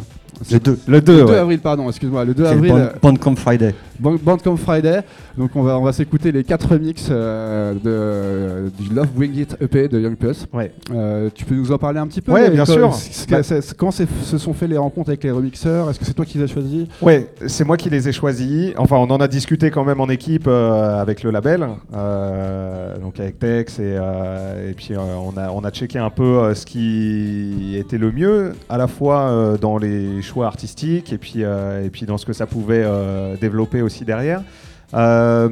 Les deux. Le 2, Le 2 ouais. avril, pardon, excuse-moi, le 2 C'est le avril. Band- Bandcamp Friday. Band- Bandcamp Friday. Donc on va, on va s'écouter les 4 remixes euh, de, du Love Bring It EP de Young Plus. Ouais. Euh, tu peux nous en parler un petit peu Ouais, bien sûr. Bah- c'est- se sont fait les rencontres avec les remixeurs? Est-ce que c'est toi qui les as choisis? Ouais, c'est moi qui les ai choisis. Enfin, on en a discuté quand même en équipe euh, avec le label, euh, donc avec Tex, et, euh, et puis euh, on, a, on a checké un peu euh, ce qui était le mieux, à la fois euh, dans les choix artistiques et puis, euh, et puis dans ce que ça pouvait euh, développer aussi derrière. Euh,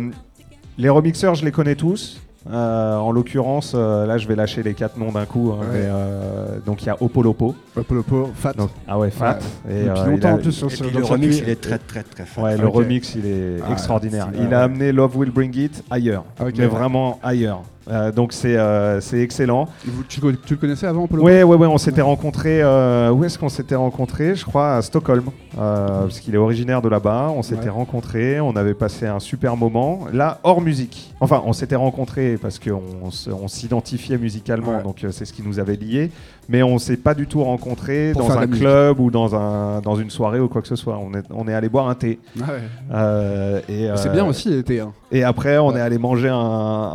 les remixeurs, je les connais tous. Euh, en l'occurrence, euh, là, je vais lâcher les quatre noms d'un coup. hein, Ouais. mais, euh, donc, il y a Opolopo. Popolopo, Fat. Donc, ah ouais, Fat. Et, Depuis longtemps a- en plus sur Et le le remix, il est très très très fort. Ouais, le remix, il est Ah, extraordinaire. Il a amené Love Will Bring It ailleurs, Ok. mais vraiment ailleurs. Euh, donc c'est euh, c'est excellent. Vous- tu, tu le connaissais avant, Popolopo Ouais, ouais, ouais. On s'était rencontrés. euh, où est-ce qu'on s'était rencontrés? Je crois à Stockholm, parce qu'il est originaire de là-bas. On s'était Ouais. rencontrés. On avait passé un super moment. Là, hors musique. Enfin, on s'était rencontrés parce qu'on on s'identifiait musicalement, Ouais. donc c'est ce qui nous avait liés. Mais on s'est pas du tout rencontrés Pour dans un club ou dans un dans une soirée ou quoi que ce soit. On est on est allé boire un thé. Ah ouais. Et, C'est bien aussi l'été. Hein. Et après, on Ouais. est allé manger un,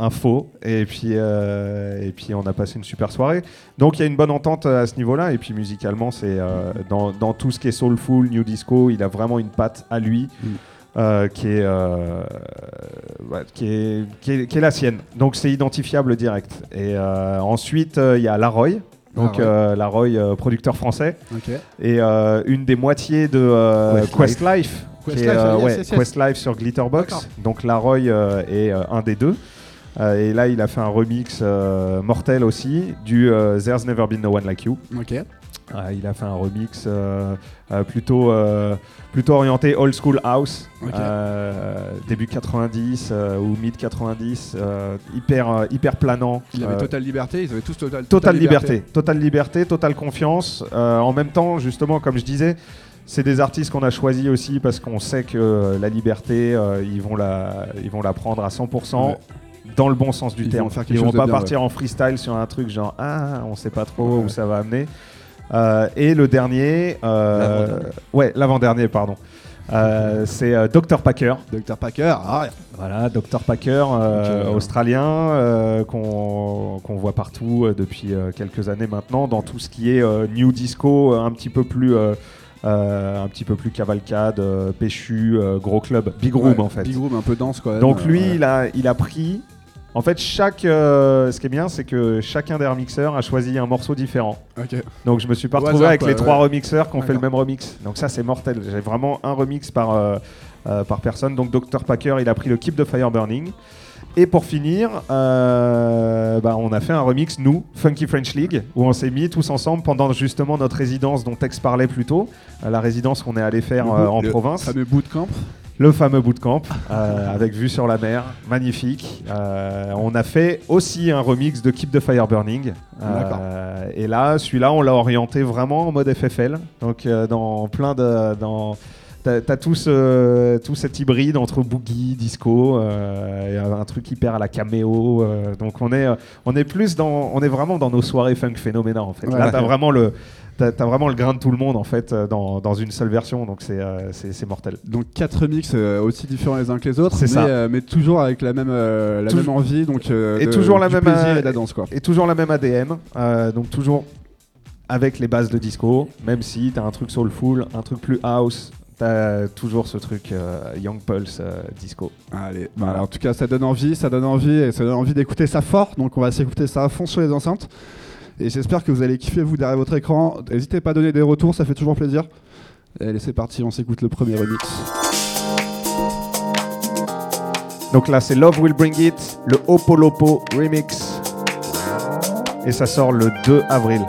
un faux. Et puis, euh, et puis, on a passé une super soirée. Donc, il y a une bonne entente à ce niveau-là. Et puis, musicalement, c'est euh, dans, dans tout ce qui est soulful, new disco, il a vraiment une patte à lui. Mm. euh, qui, est, euh, ouais, qui, est, qui, est, qui est la sienne. Donc c'est identifiable direct. Et euh, ensuite, euh, il y a Laroy, donc ouais. euh, la Roy euh, producteur français, et euh, une des moitiés de euh, Questlife. Questlife, qui Questlife, est, euh, yes, ouais. Questlife sur Glitterbox. Donc la Roy euh, est euh, un des deux. Euh, et là, il a fait un remix euh, mortel aussi du euh, There's Never Been No One Like You. Ok. Il a fait un remix euh, euh, plutôt, euh, plutôt orienté old school house, début 90 euh, ou mid 90, euh, hyper, hyper planant. Il avait totale liberté, ils avaient tous total, Totale liberté, totale liberté, totale confiance. En même temps, justement, comme je disais, c'est des artistes qu'on a choisis aussi parce qu'on sait que la liberté, ils, vont la, ils vont la prendre à 100%. Ouais. Dans le bon sens du Ils terme. vont faire Ils vont pas bien, partir en freestyle sur un truc genre ah on sait pas trop Ouais. où ça va amener. Euh, et le dernier, euh, L'avant-dernier. ouais l'avant-dernier pardon, Euh, c'est euh, Dr Packer. Dr Packer, ah, Voilà, Dr Packer, euh, australien, euh, qu'on qu'on voit partout euh, depuis euh, quelques années maintenant, dans tout ce qui est euh, new disco, un petit peu plus, euh, euh, un petit peu plus cavalcade, euh, péchu, euh, gros club, big room ouais, en fait. Big Room un peu dense quoi. Donc lui, ouais. il a, il a pris. En fait, chaque, euh, ce qui est bien, c'est que chacun des remixeurs a choisi un morceau différent. Donc je me suis pas retrouvé hasard, avec quoi, les trois remixeurs qui ont fait le même remix. Donc ça c'est mortel. J'ai vraiment un remix par, euh, euh, par personne. Donc Dr Packer il a pris le Keep the Fire Burning. Et pour finir, euh, bah, on a fait un remix, nous, Funky French League, où on s'est mis tous ensemble pendant justement notre résidence dont Tex parlait plus tôt, la résidence qu'on est allé faire Le euh, en le province. Fameux bootcamp. Le fameux bootcamp euh, avec vue sur la mer, magnifique. Euh, on a fait aussi un remix de Keep the Fire Burning. Euh, et là, celui-là, on l'a orienté vraiment en mode FFL. Donc, dans plein de. Dans, T'as tout, ce, tout cet hybride entre boogie, disco, un truc hyper à la caméo. donc on est, on est plus dans, on est vraiment dans nos soirées funk phénoménal en fait. Ouais. Là, t'as vraiment le, t'as vraiment le grain de tout le monde en fait euh, dans, dans une seule version. Donc c'est, euh, mortel. Donc quatre remix euh, aussi différents les uns que les autres, C'est mais, ça. euh, mais toujours avec la même, euh, la même envie, donc Et de- toujours la du même, plaisir et de la danse quoi. Et toujours la même ADM, euh, donc toujours avec les bases de disco, même si t'as un truc soulful, un truc plus house, t'as toujours ce truc euh, Young Pulse euh, disco. Allez, voilà, en tout cas ça donne envie, ça donne envie et ça donne envie d'écouter ça fort, donc on va s'écouter ça à fond sur les enceintes. Et j'espère que vous allez kiffer vous derrière votre écran. N'hésitez pas à donner des retours, ça fait toujours plaisir. Allez c'est parti, on s'écoute le premier remix. Donc là c'est Love Will Bring It, le Opolopo remix. Et ça sort le 2 avril.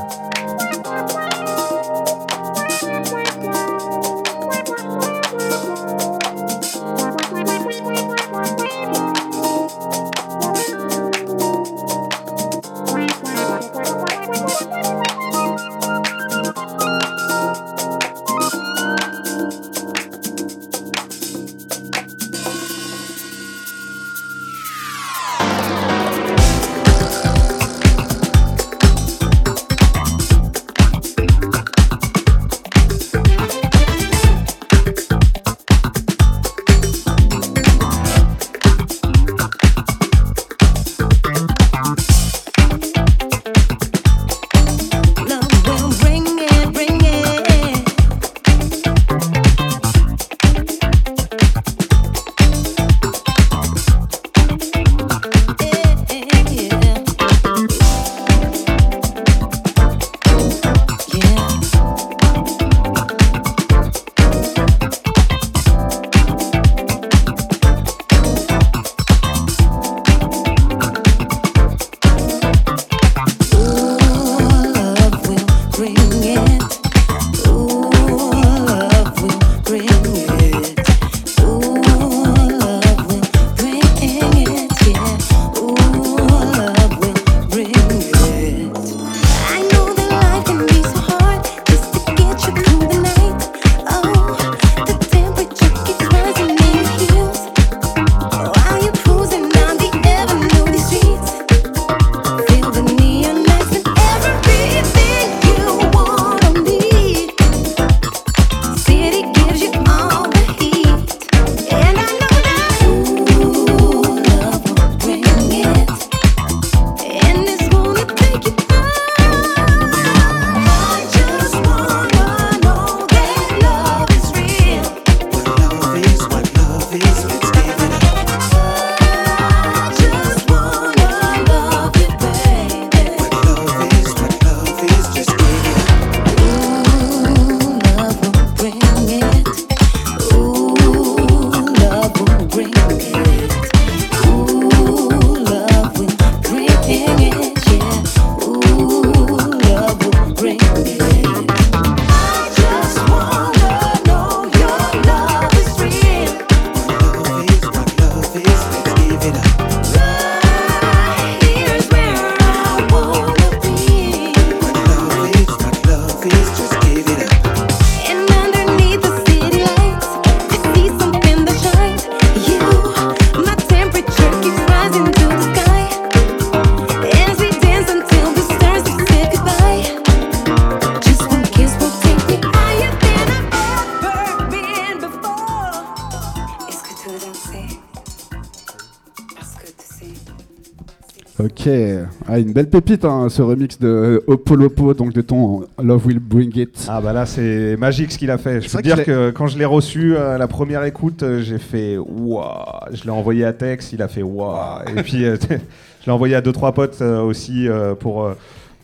Ah, une belle pépite hein, ce remix de Opolopo, donc de ton Love Will Bring It. Ah bah là c'est magique ce qu'il a fait. Je peux dire que quand je l'ai reçu à la première écoute, euh, j'ai fait waouh. Je l'ai envoyé à Tex, il a fait waouh. Et puis euh, (laughs) je l'ai envoyé à deux trois potes euh, aussi euh, pour euh,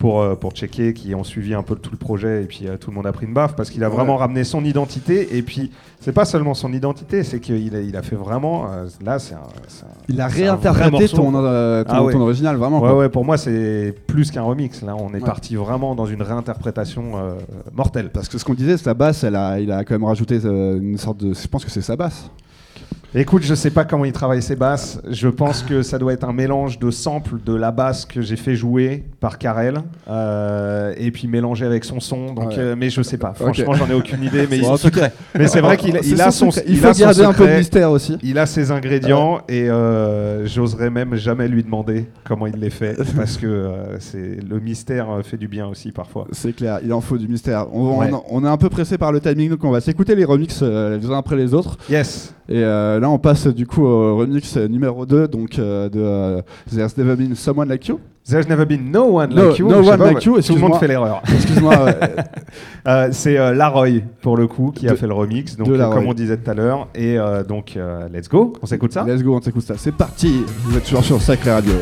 pour euh, pour checker qui ont suivi un peu tout le projet et puis euh, tout le monde a pris une baffe parce qu'il a Ouais. vraiment ramené son identité et puis c'est pas seulement son identité, c'est qu'il a, il a fait vraiment euh, là c'est un, un- Il a réinterprété ton, euh, Ah ouais. ton original, vraiment. Ouais, quoi. ouais, pour moi, c'est plus qu'un remix. Là, on est Ouais. parti vraiment dans une réinterprétation mortelle. Parce que ce qu'on disait, sa basse, elle a, il a quand même rajouté une sorte de. Je pense que c'est sa basse. Écoute, je sais pas comment il travaille ses basses. Je pense que ça doit être un mélange de samples de la basse que j'ai fait jouer par Karel euh, et puis mélangé avec son son. Donc, Ouais. euh, mais je sais pas. Franchement, j'en ai aucune idée. Mais, il- mais c'est vrai qu'il il a son. secret. Il il faut garder un peu de mystère aussi. Il a ses ingrédients et euh, j'oserais même jamais lui demander comment il les fait (laughs) parce que c'est le mystère fait du bien aussi parfois. C'est clair, il en faut du mystère. On, Ouais. on- on est un peu pressé par le timing, donc on va s'écouter les remixes les uns après les autres. Yes. Et là, on passe du coup au remix numéro 2 donc, euh, de euh, There's Never Been Someone Like You. There's never been no one No- like you. no one pas, like you, Tout le excuse-moi. monde fait l'erreur. Excuse-moi. (laughs) euh, c'est euh, Laroy pour le coup qui a fait le remix, donc euh, comme on disait tout à l'heure. Et donc let's go, on s'écoute ça? Let's go, on s'écoute ça. C'est parti. Vous êtes toujours sur Sacré Radio.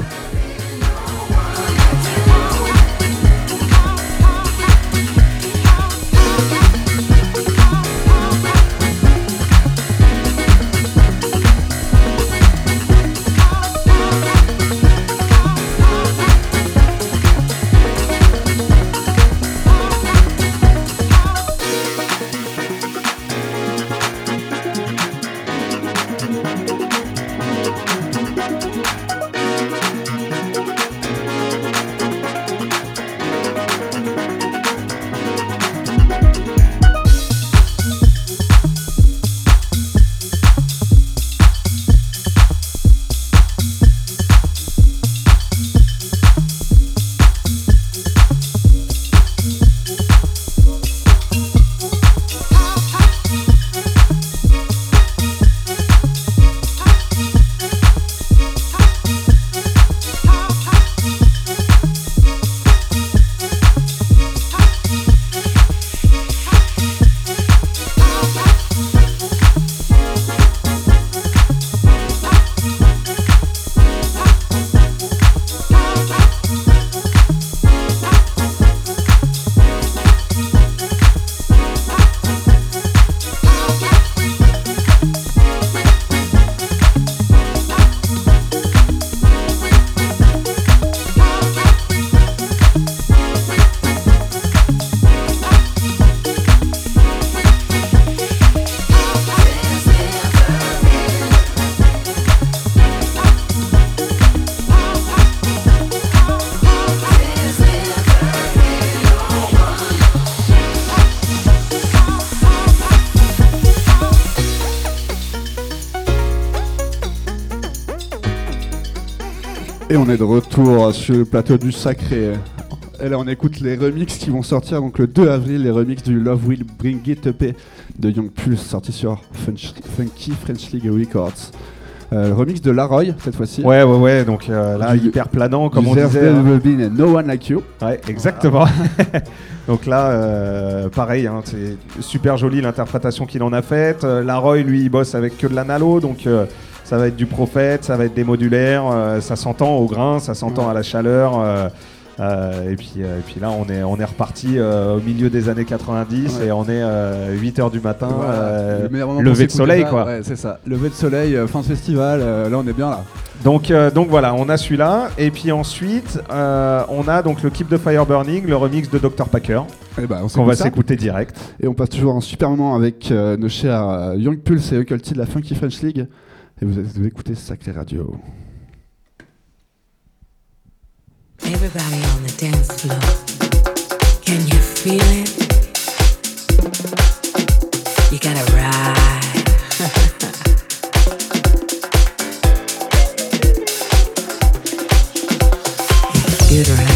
On est de retour sur le plateau du Sacré. Et là, on écoute les remixes qui vont sortir donc le 2 avril, les remixes du Love Will Bring It EP de Young Pulse, sorti sur Funch- Funky French League Records. Euh, le remix de Laroy, cette fois-ci. Ouais, ouais, ouais. Donc euh, là, Du- hyper planant, comme on disait. hein. No One Like You. Ouais, exactement. (laughs) Donc là, euh, pareil, hein, c'est super joli l'interprétation qu'il en a faite. Laroy, lui, il bosse avec que de l'analo, donc ça va être du prophète, ça va être des modulaires, euh, ça s'entend au grain, ça s'entend Ouais. à la chaleur. euh, euh, et, puis, et puis là, on est, on est reparti au milieu des années 90 Ouais. et on est 8h du matin, Voilà. lever de soleil, quoi. Ouais, c'est ça. Lever de soleil, fin de festival, là on est bien là. Donc, euh, donc voilà, on a celui-là. Et puis ensuite, euh, on a donc le clip de Fire Burning, le remix de Dr. Packer, Et bah, on qu'on va ça. s'écouter direct. Et on passe toujours un super moment avec euh, nos chers Young Pulse et Occulty de la Funky French League. Et vous, vous écoutez Sacré Radio. Everybody on the dance floor. Can you feel it? You gotta ride. (laughs) Good, right?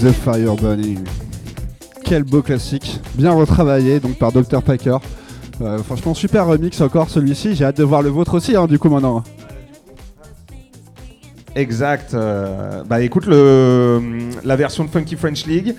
The Fire Burning. Quel beau classique, bien retravaillé donc par Dr Packer. Euh, franchement super remix encore celui-ci, j'ai hâte de voir le vôtre aussi hein, du coup maintenant. Exact. euh, bah écoute, le, la version de Funky French League,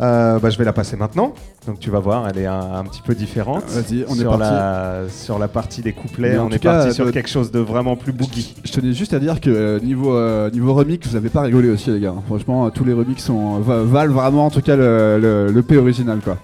euh, bah, je vais la passer maintenant. Donc tu vas voir, elle est un, un petit peu différente. Vas-y, on est parti. La, sur la partie des couplets, Mais en on tout est cas, parti euh, sur de- quelque chose de vraiment plus boogie. Je tenais juste à dire que euh, niveau, euh, niveau remix, vous avez pas rigolé aussi les gars. Franchement, euh, tous les remix sont, va- valent vraiment en tout cas le, le, le P original quoi.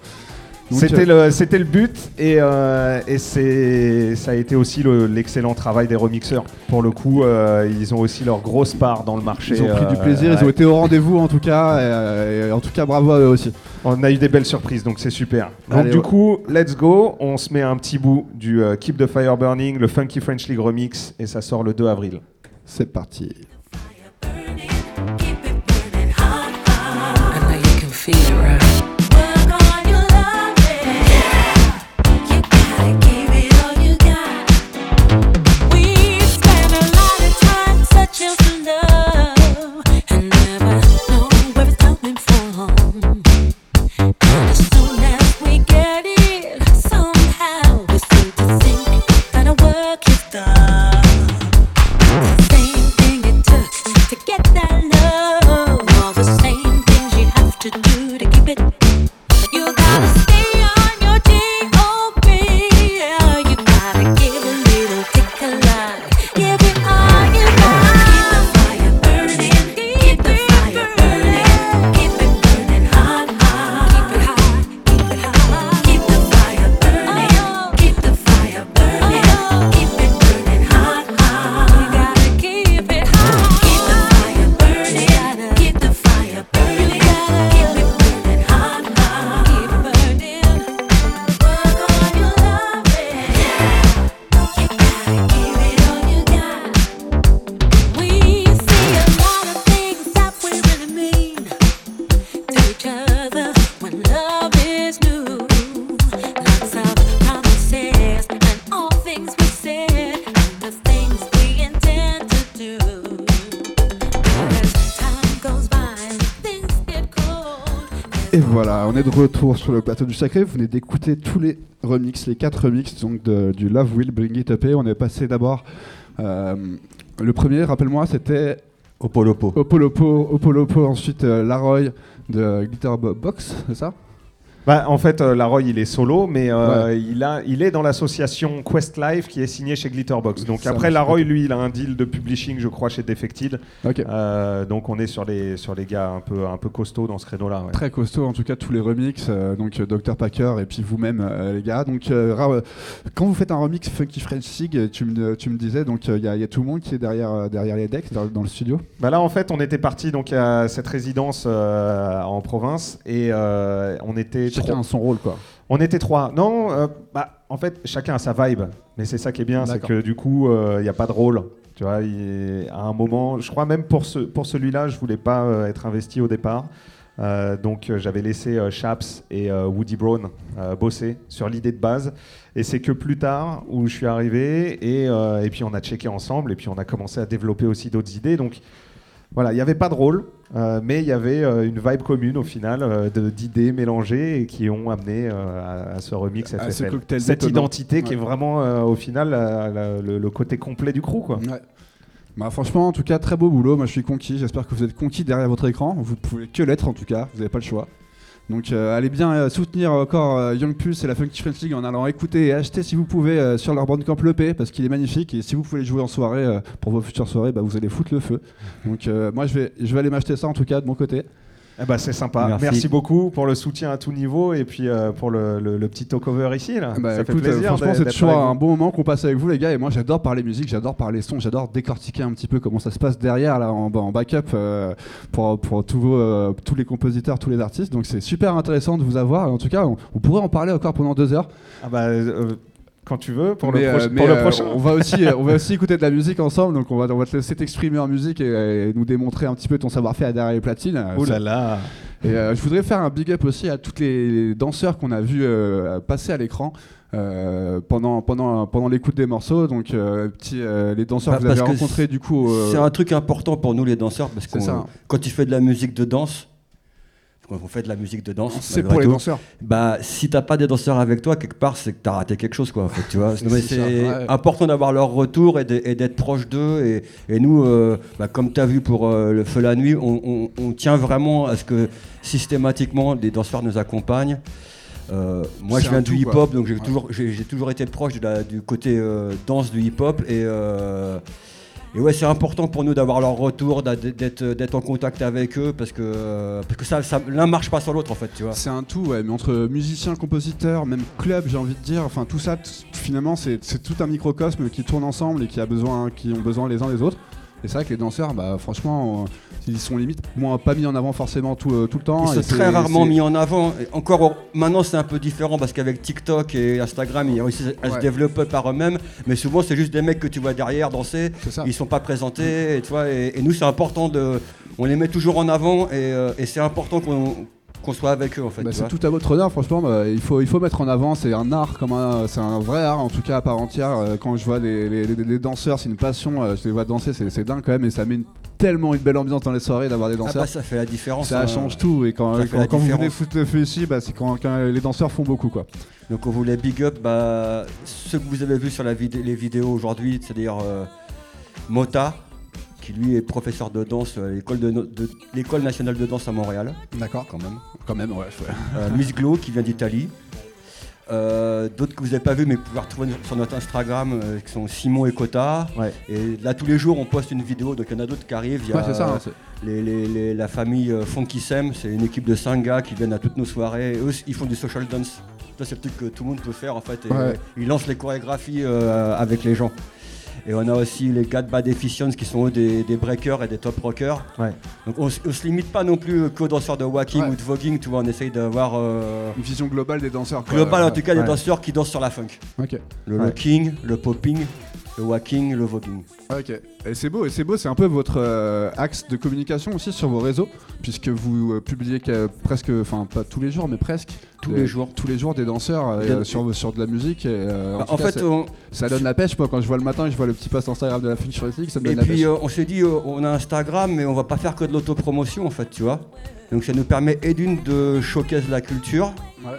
C'était le, c'était le but et, euh, et c'est, ça a été aussi le- l'excellent travail des remixeurs. Pour le coup, euh, ils ont aussi leur grosse part dans le marché. Ils ont pris du euh, plaisir, ils ont été au rendez-vous en tout cas, et, et en tout cas bravo à eux aussi. On a eu des belles surprises, donc c'est super. Donc Allez, du ouais. coup, let's go. On se met un petit bout du euh, Keep the Fire Burning, le Funky French League remix, et ça sort le 2 avril. C'est parti. Keep it retour sur le plateau du Sacré. Vous venez d'écouter tous les remixes, les quatre remixes donc de- du Love Will Bring It Up. Et on est passé d'abord. euh, le premier, rappelle-moi, c'était Opolopo. Opolopo, Opolopo, ensuite euh, Laroy de Glitter Bo- Box, c'est ça? Bah, en fait, euh, Laroy, il est solo, mais euh, il, a, il est dans l'association Quest Life qui est signée chez Glitterbox. Donc Ça après, Laroy, lui, il a un deal de publishing, je crois, chez Defected. Euh, donc on est sur les, sur les gars un peu, un peu costauds dans ce créneau-là. ouais. Très costaud, en tout cas tous les remixes, donc Dr Packer et puis vous-même les gars. Donc quand vous faites un remix Funky French Sig, tu me, tu me disais donc il y, a- y a tout le monde qui est derrière, derrière les decks dans, dans le studio? Bah là, en fait, on était parti donc à cette résidence en province et on était Chacun trois. a son rôle quoi. On était trois. Non, euh, bah, en fait, chacun a sa vibe. Mais c'est ça qui est bien, c'est que du coup, il n'y a pas de rôle. Tu vois, à un moment, je crois même pour, ce, pour celui-là, je voulais pas euh, être investi au départ. Euh, donc euh, j'avais laissé euh, Chaps et euh, Woody Brown euh, bosser sur l'idée de base. Et c'est que plus tard où je suis arrivé et, euh, et puis on a checké ensemble et puis on a commencé à développer aussi d'autres idées. Donc voilà, il n'y avait pas de rôle, euh, mais il y avait euh, une vibe commune au final euh, de- d'idées mélangées et qui ont amené euh, à, à ce remix À ce FFL. cocktail Cette détonnant. identité qui est Ouais. vraiment euh, au final la- la- le, le côté complet du crew. Quoi. Ouais. Bah, franchement, en tout cas, très beau boulot. Moi, je suis conquis. J'espère que vous êtes conquis derrière votre écran. Vous pouvez que l'être, en tout cas. Vous n'avez pas le choix. Donc, euh, allez bien euh, soutenir encore euh, Young Pulse et la Funky French League en allant écouter et acheter, si vous pouvez, sur leur bandcamp l'EP parce qu'il est magnifique. Et si vous pouvez le jouer en soirée pour vos futures soirées, bah, vous allez foutre le feu. Donc, moi, je vais, je vais aller m'acheter ça, en tout cas, de mon côté. Eh ben, c'est sympa. Merci. Merci. beaucoup pour le soutien à tout niveau et puis euh, pour le, le- le petit talk-over ici. Là. Bah, Ça fait écoute, euh, plaisir. franchement, c'est toujours un bon moment qu'on passe avec vous, les gars. Et moi, j'adore parler musique, j'adore parler son, j'adore décortiquer un petit peu comment ça se passe derrière, là, en, en backup, euh, pour, pour tous, vos, euh, tous les compositeurs, tous les artistes. Donc, c'est super intéressant de vous avoir. En tout cas, on, on pourrait en parler encore pendant deux heures. Ah bah, quand tu veux, pour, Mais, le, euh, proche- mais, pour le euh, prochain. on va aussi, euh, on va aussi (laughs) écouter de la musique ensemble. Donc, on va, on va te laisser t'exprimer en musique et, et nous démontrer un petit peu ton savoir-faire derrière les platines. Oh ça- là là. Et euh, je voudrais faire un big up aussi à tous les danseurs qu'on a vus euh, passer à l'écran euh, pendant, pendant, pendant l'écoute des morceaux. Donc, euh, petit, euh, les danseurs Bah, que vous avez rencontrés, du coup. euh, C'est un truc important pour nous les danseurs parce que quand tu fais de la musique de danse, quand on fait de la musique de danse, c'est pour les tout, danseurs. Bah, si t'as pas des danseurs avec toi, quelque part, c'est que t'as raté quelque chose, quoi. En fait, tu vois. (laughs) C'est ouais. important d'avoir leur retour et d'être proche d'eux. Et, et nous, euh, bah, comme t'as vu pour euh, le feu la nuit, on, on- on tient vraiment à ce que systématiquement des danseurs nous accompagnent. Euh, moi, je viens du hip-hop, donc j'ai Ouais. toujours, été proche de la- du côté euh, danse du hip-hop et euh, et ouais, c'est important pour nous d'avoir leur retour, d'être en contact avec eux parce que parce que ça, ça l'un marche pas sur l'autre en fait, tu vois. C'est un tout, ouais, mais entre musiciens, compositeurs, même club, j'ai envie de dire, enfin tout ça, finalement, c'est tout un microcosme qui tourne ensemble et qui, a besoin, qui ont besoin les uns des autres. Et c'est vrai que les danseurs, bah, franchement, ils sont limite moins pas mis en avant forcément tout, euh, tout le temps. Ils sont c'est- très rarement mis en avant. Et encore au- maintenant, c'est un peu différent parce qu'avec TikTok et Instagram, ils réussissent à Ouais. se développer par eux-mêmes. Mais souvent, c'est juste des mecs que tu vois derrière danser. Ils sont pas présentés. Et, tu vois, et, et nous, c'est important de. On les met toujours en avant et, euh, et c'est important qu'on qu'on soit avec eux en fait. Bah, c'est tout à votre honneur, franchement. bah, il, faut, il faut mettre en avant. C'est un art, comme un, c'est un vrai art, en tout cas à part entière. Euh, quand je vois les, les- les- les danseurs, c'est une passion. euh, je les vois danser, c'est, c'est dingue quand même. Et ça met une- tellement une belle ambiance dans les soirées d'avoir des Ah danseurs. bah, ça fait la différence. ça hein. change tout. Et quand, quand, vous venez foutre le feu ici, bah, c'est quand, quand les danseurs font beaucoup. quoi. Donc on voulait big up bah, ceux que vous avez vus sur la les vidéos aujourd'hui, c'est-à-dire euh, Mota, qui lui est professeur de danse à l'école, de, no- de- l'école nationale de danse à Montréal, D'accord. quand même. Quand même, ouais. Euh, Miss Glow qui vient d'Italie. Euh, D'autres que vous n'avez pas vu mais vous pouvez retrouver sur notre Instagram euh, qui sont Simon et. Ouais. Et là tous les jours on poste une vidéo donc il y en a d'autres qui arrivent. Il y a Ouais, c'est ça. hein, c'est- les- les- les- la famille euh, Funky Sam, c'est une équipe de 5 gars qui viennent à toutes nos soirées. Eux, ils font du social dance. Ça, c'est le truc que tout le monde peut faire en fait. Et, Ouais. ils lancent les chorégraphies euh, avec les gens. Et on a aussi les gars de Bad Efficients qui sont eux des, des breakers et des top rockers. Ouais. Donc on, on se limite pas non plus qu'aux danseurs de walking Ouais. ou de voguing, tu vois, on essaye d'avoir euh, Une vision globale des danseurs. quoi. global en tout cas des danseurs qui dansent sur la funk. Le Ouais. locking, le popping, le walking, le voguing. Ok. Et c'est beau, et c'est beau, c'est un peu votre euh, axe de communication aussi sur vos réseaux, puisque vous euh, publiez que- presque, enfin pas tous les jours, mais presque Tous les jours. tous les jours des danseurs euh, sur, sur de la musique. Et, euh, en, Bah, tout en cas, fait, on- ça donne la pêche. Moi, quand je vois le matin, et je vois le petit post Instagram de la Future ça me Et donne la puis pêche. euh, on s'est dit, euh, on a Instagram, mais on va pas faire que de l'autopromotion en fait, tu vois. Donc ça nous permet et d'une de showcase la culture, Ouais.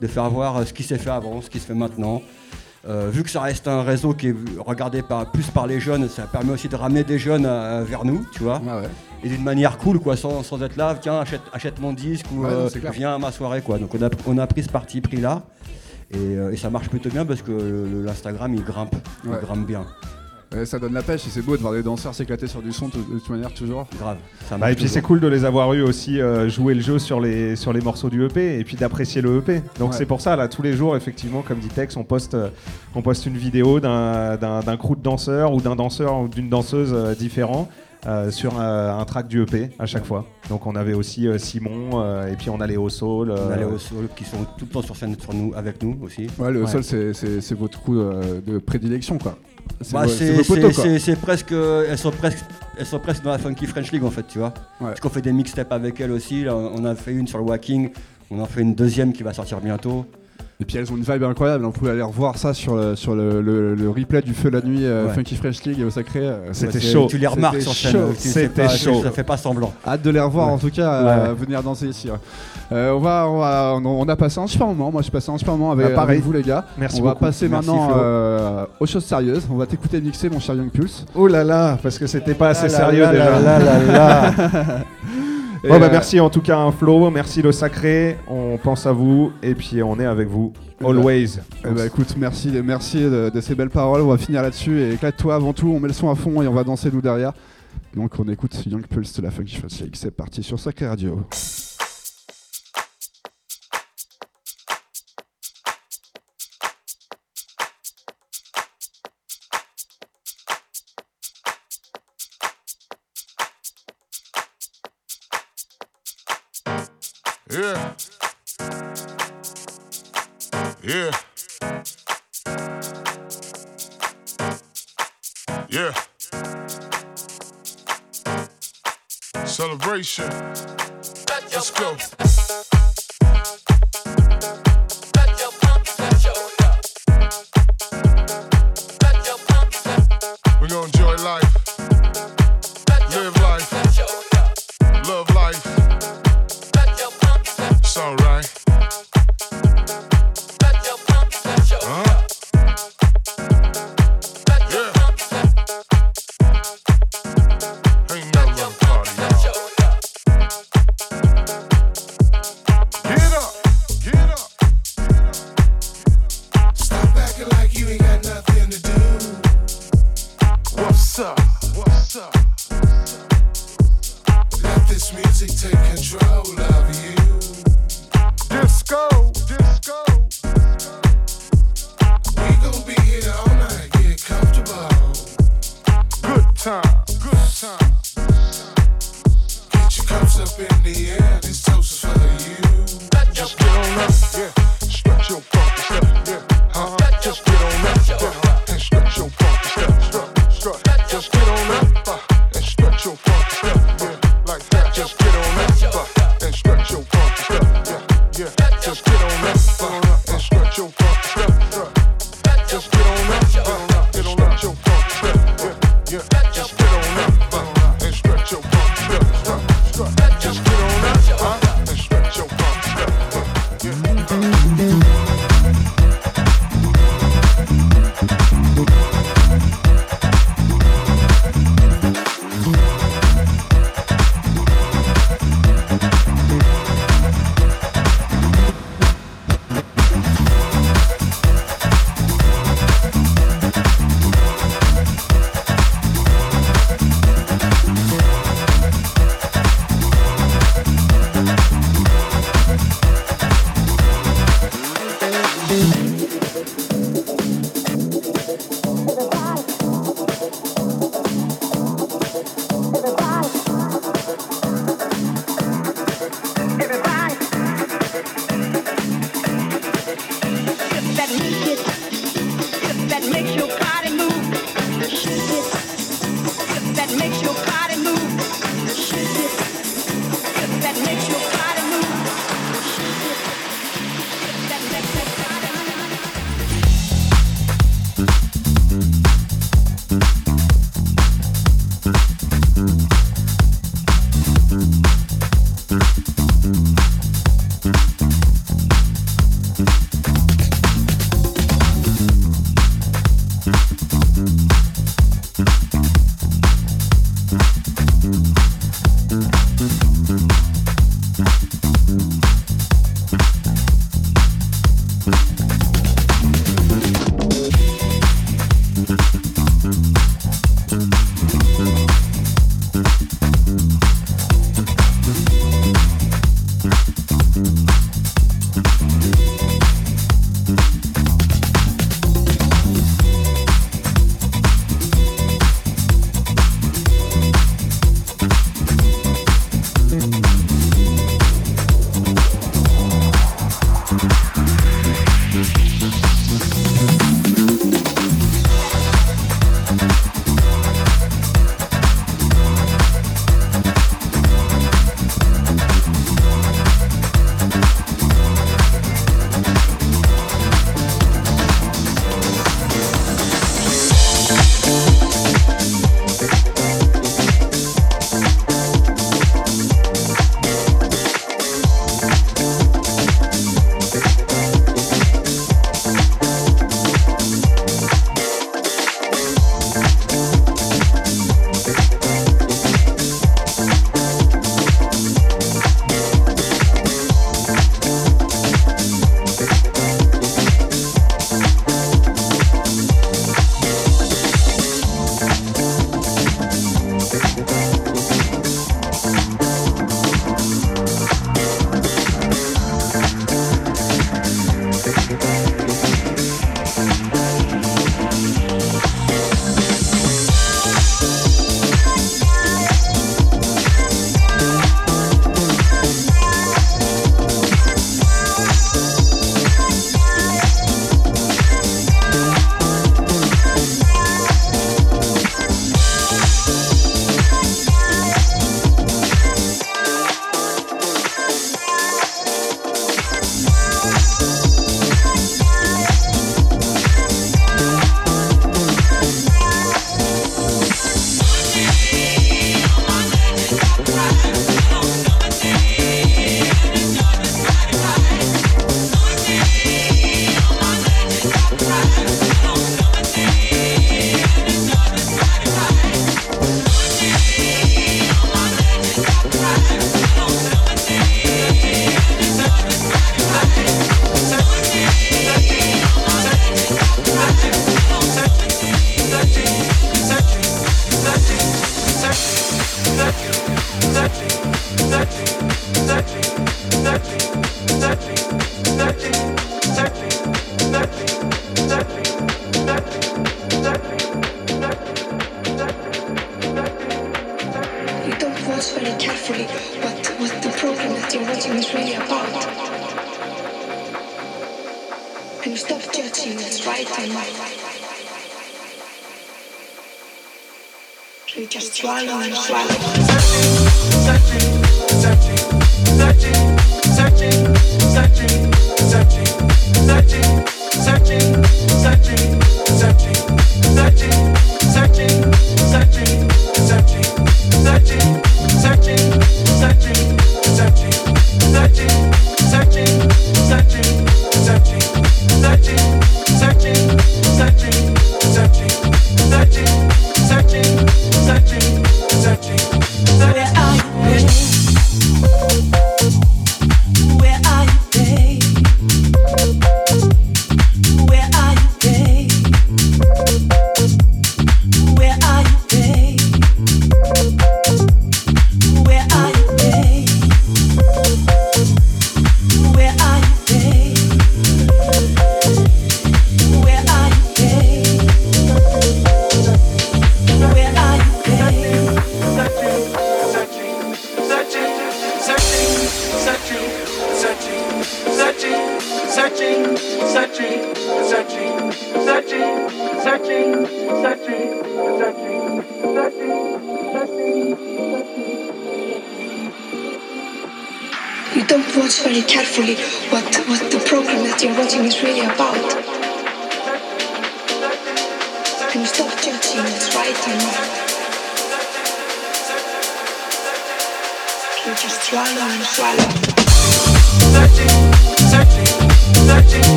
de faire voir euh, ce qui s'est fait avant, ce qui se fait maintenant. Euh, vu que ça reste un réseau qui est regardé par, plus par les jeunes, ça permet aussi de ramener des jeunes euh, vers nous, tu vois. Ouais. Et d'une manière cool, quoi, sans, sans être là, tiens, achète, achète mon disque ou Ouais, euh, viens à ma soirée, quoi. Donc on a, on a pris ce parti pris là. Et, et ça marche plutôt bien parce que l'Instagram il grimpe, Ouais. il grimpe bien, Ouais, ça donne la pêche et c'est beau de voir des danseurs s'éclater sur du son de toute manière toujours. grave. Ça Bah, et puis c'est cool de les avoir eu aussi euh, jouer le jeu sur les, sur les morceaux du EP et puis d'apprécier le EP. Donc Ouais. c'est pour ça, là, tous les jours, effectivement, comme dit Tex, on poste, euh, on poste une vidéo d'un d'un- d'un crew de danseurs ou d'un danseur ou d'une danseuse euh, différent euh, sur euh, un track du EP à chaque fois. Donc on avait aussi euh, Simon euh, et puis on allait au Soul. On euh, a les au sol qui sont tout le temps sur scène sur nous, avec nous aussi. Ouais, le Ouais. sol c'est- c'est c'est votre euh, de prédilection quoi. C'est Bah, c'est presque, elles sont presque, elles sont presque dans la Funky French League en fait, tu vois. Ouais. Parce qu'on fait des mixtapes avec elles aussi. Là, on a fait une sur le Walking, on en fait une deuxième qui va sortir bientôt. Et puis elles ont une vibe incroyable, on pouvait aller revoir ça sur le, sur le, le- le replay du feu la nuit euh, Ouais. Funky Fresh League et au Sacré. euh, C'était chaud. Tu les remarques sur sais C'était chaud. Ça fait pas semblant. Hâte de les revoir Ouais. en tout cas, euh, Ouais. venir danser ici. ouais. Euh, on, va, on, va- on, on a passé un super moment, moi j'ai passé un super moment avec, Ah, pareil. avec vous les gars. Merci on va passer Merci, maintenant euh, aux choses sérieuses. On va t'écouter mixer mon cher Young Pulse. Oh là là, parce que c'était pas assez Ah là sérieux là déjà. (laughs) Et, bah euh, merci en tout cas un Flo, merci le sacré, on pense à vous et puis on est avec vous. bah, Always. Eh ben, écoute, merci, merci de, de ces belles paroles. On va finir là-dessus et éclate-toi avant tout. On met le son à fond et on va danser nous derrière. Donc on écoute Young Pulse de la Funky League. C'est parti sur Sacré Radio. Yeah. Yeah. Yeah. Celebration. Let's go.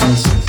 Thank you.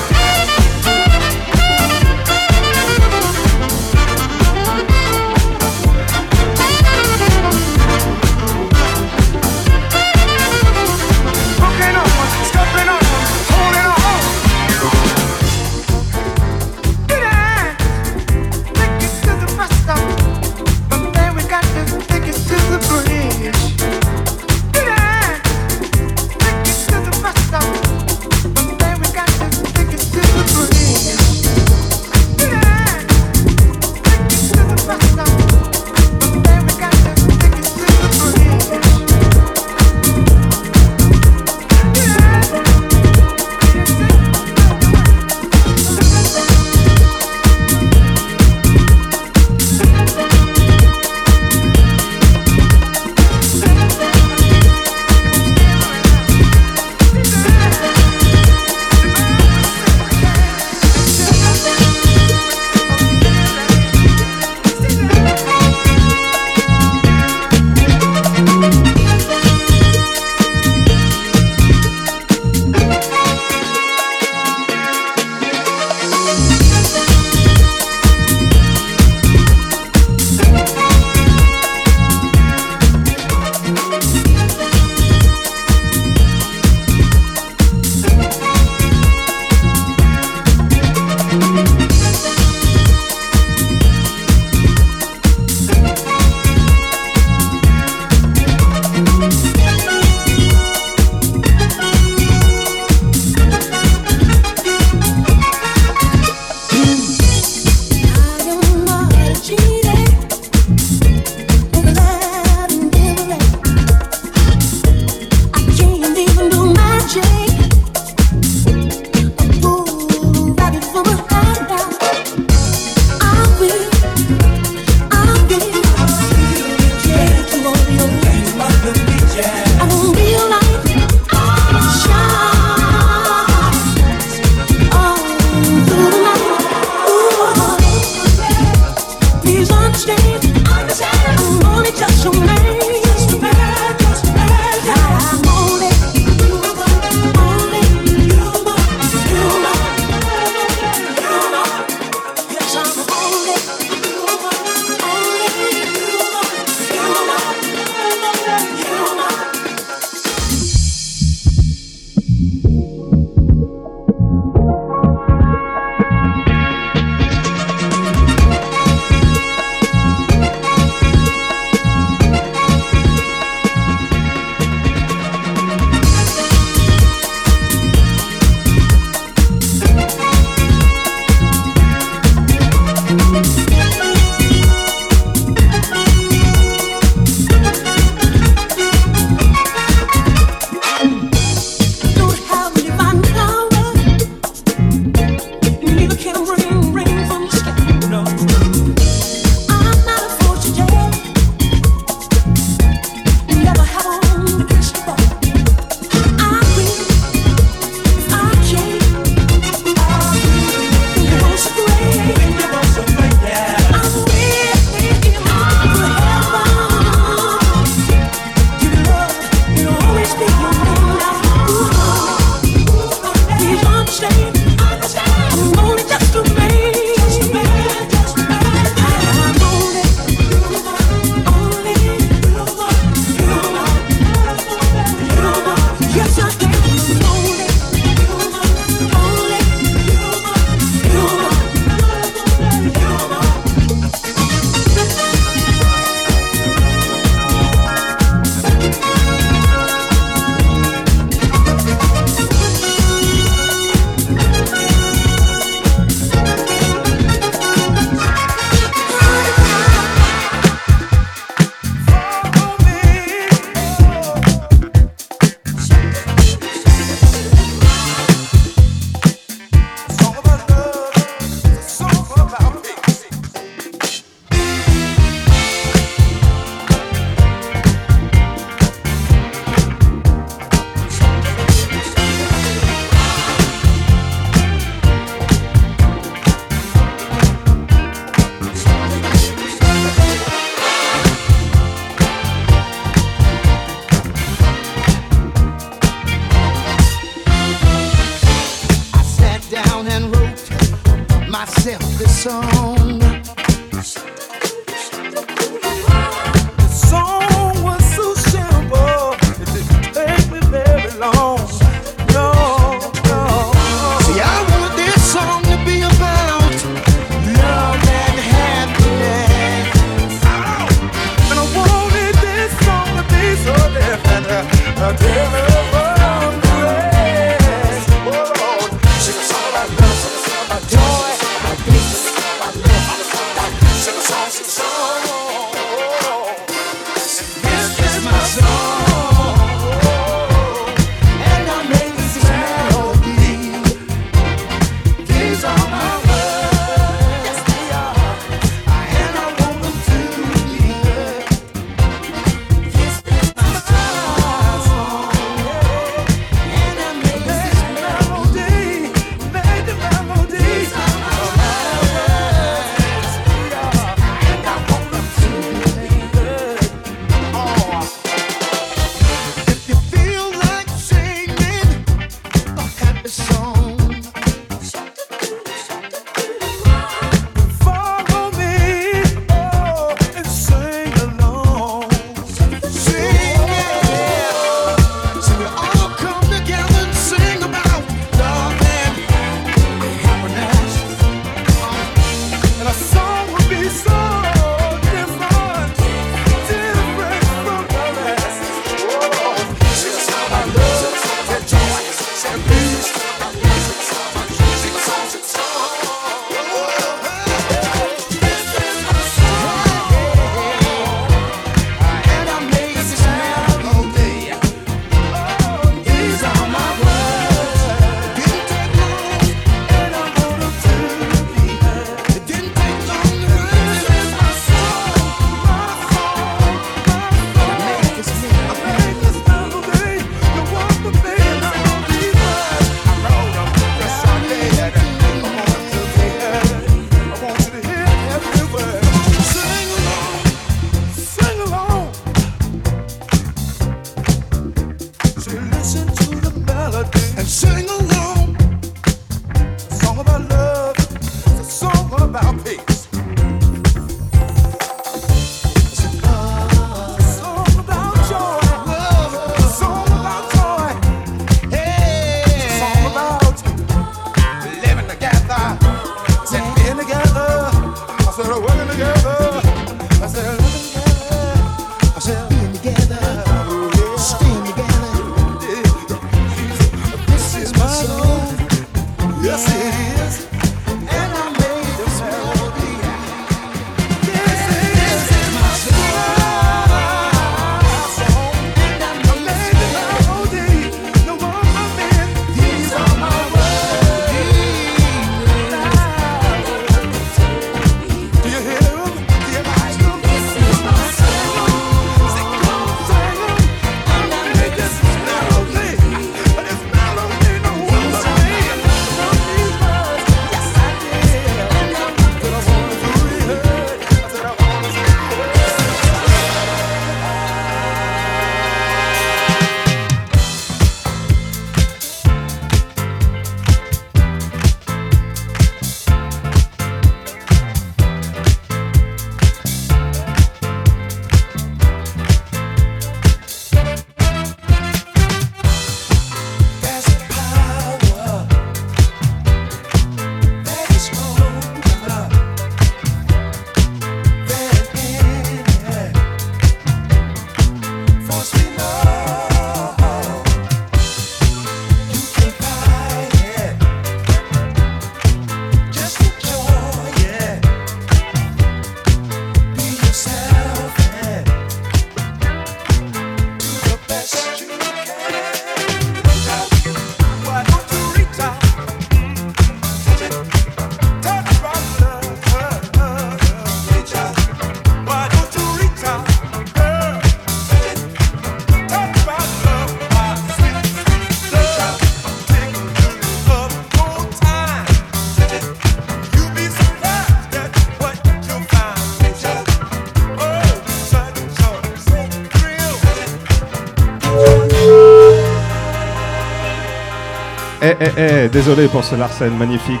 Eh, eh, eh, désolé pour ce Larsen magnifique.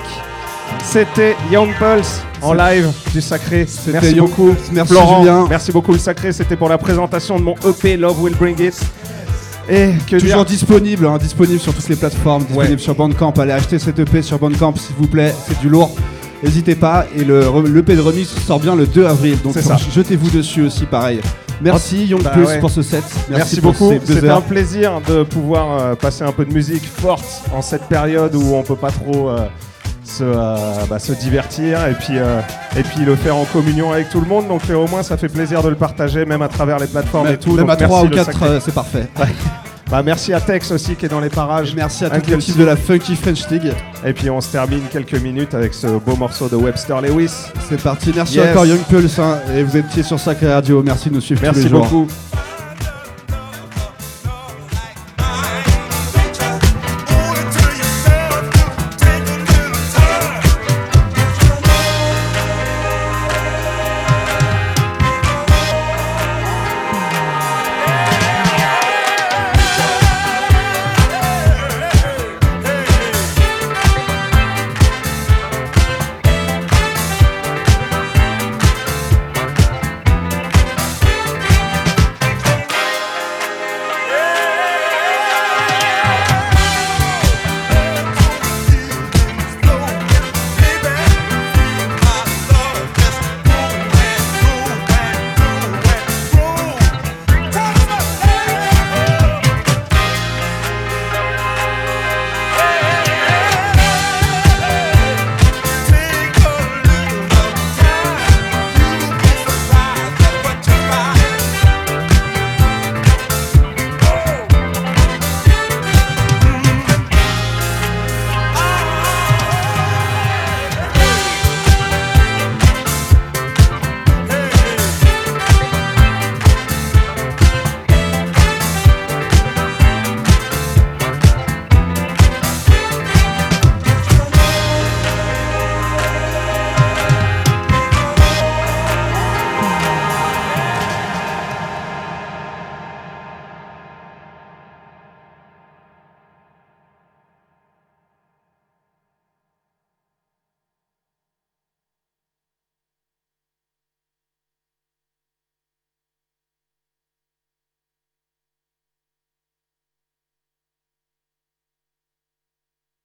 C'était Young Pulse en live du Sacré. Merci Young beaucoup. Pulse, merci Florent. Julien. Merci beaucoup le Sacré. C'était pour la présentation de mon EP Love Will Bring It. Et que Toujours dire disponible, hein, disponible sur toutes les plateformes, disponible Ouais. sur Bandcamp. Allez acheter cet EP sur Bandcamp s'il vous plaît, c'est du lourd. N'hésitez pas. Et le l'EP de remix sort bien le 2 avril. Donc jetez-vous dessus aussi, pareil. Merci Young Bah Plus ouais. pour ce set. Merci, pour beaucoup. C'était un plaisir de pouvoir euh, passer un peu de musique forte en cette période où on peut pas trop euh, se, euh, bah, se divertir et puis, et puis le faire en communion avec tout le monde. Donc au moins ça fait plaisir de le partager même à travers les plateformes et tout. même Donc, à 3 merci ou le 4, Sacré. c'est parfait. (laughs) Bah, merci à Tex aussi qui est dans les parages. Merci à toute l'équipe de la Funky French League. Et puis on se termine quelques minutes avec ce beau morceau de Webster Lewis. C'est parti. Merci Yes. encore Young Pulse. hein, et vous étiez sur Sacré Radio. Merci de nous suivre tous Merci jours. beaucoup.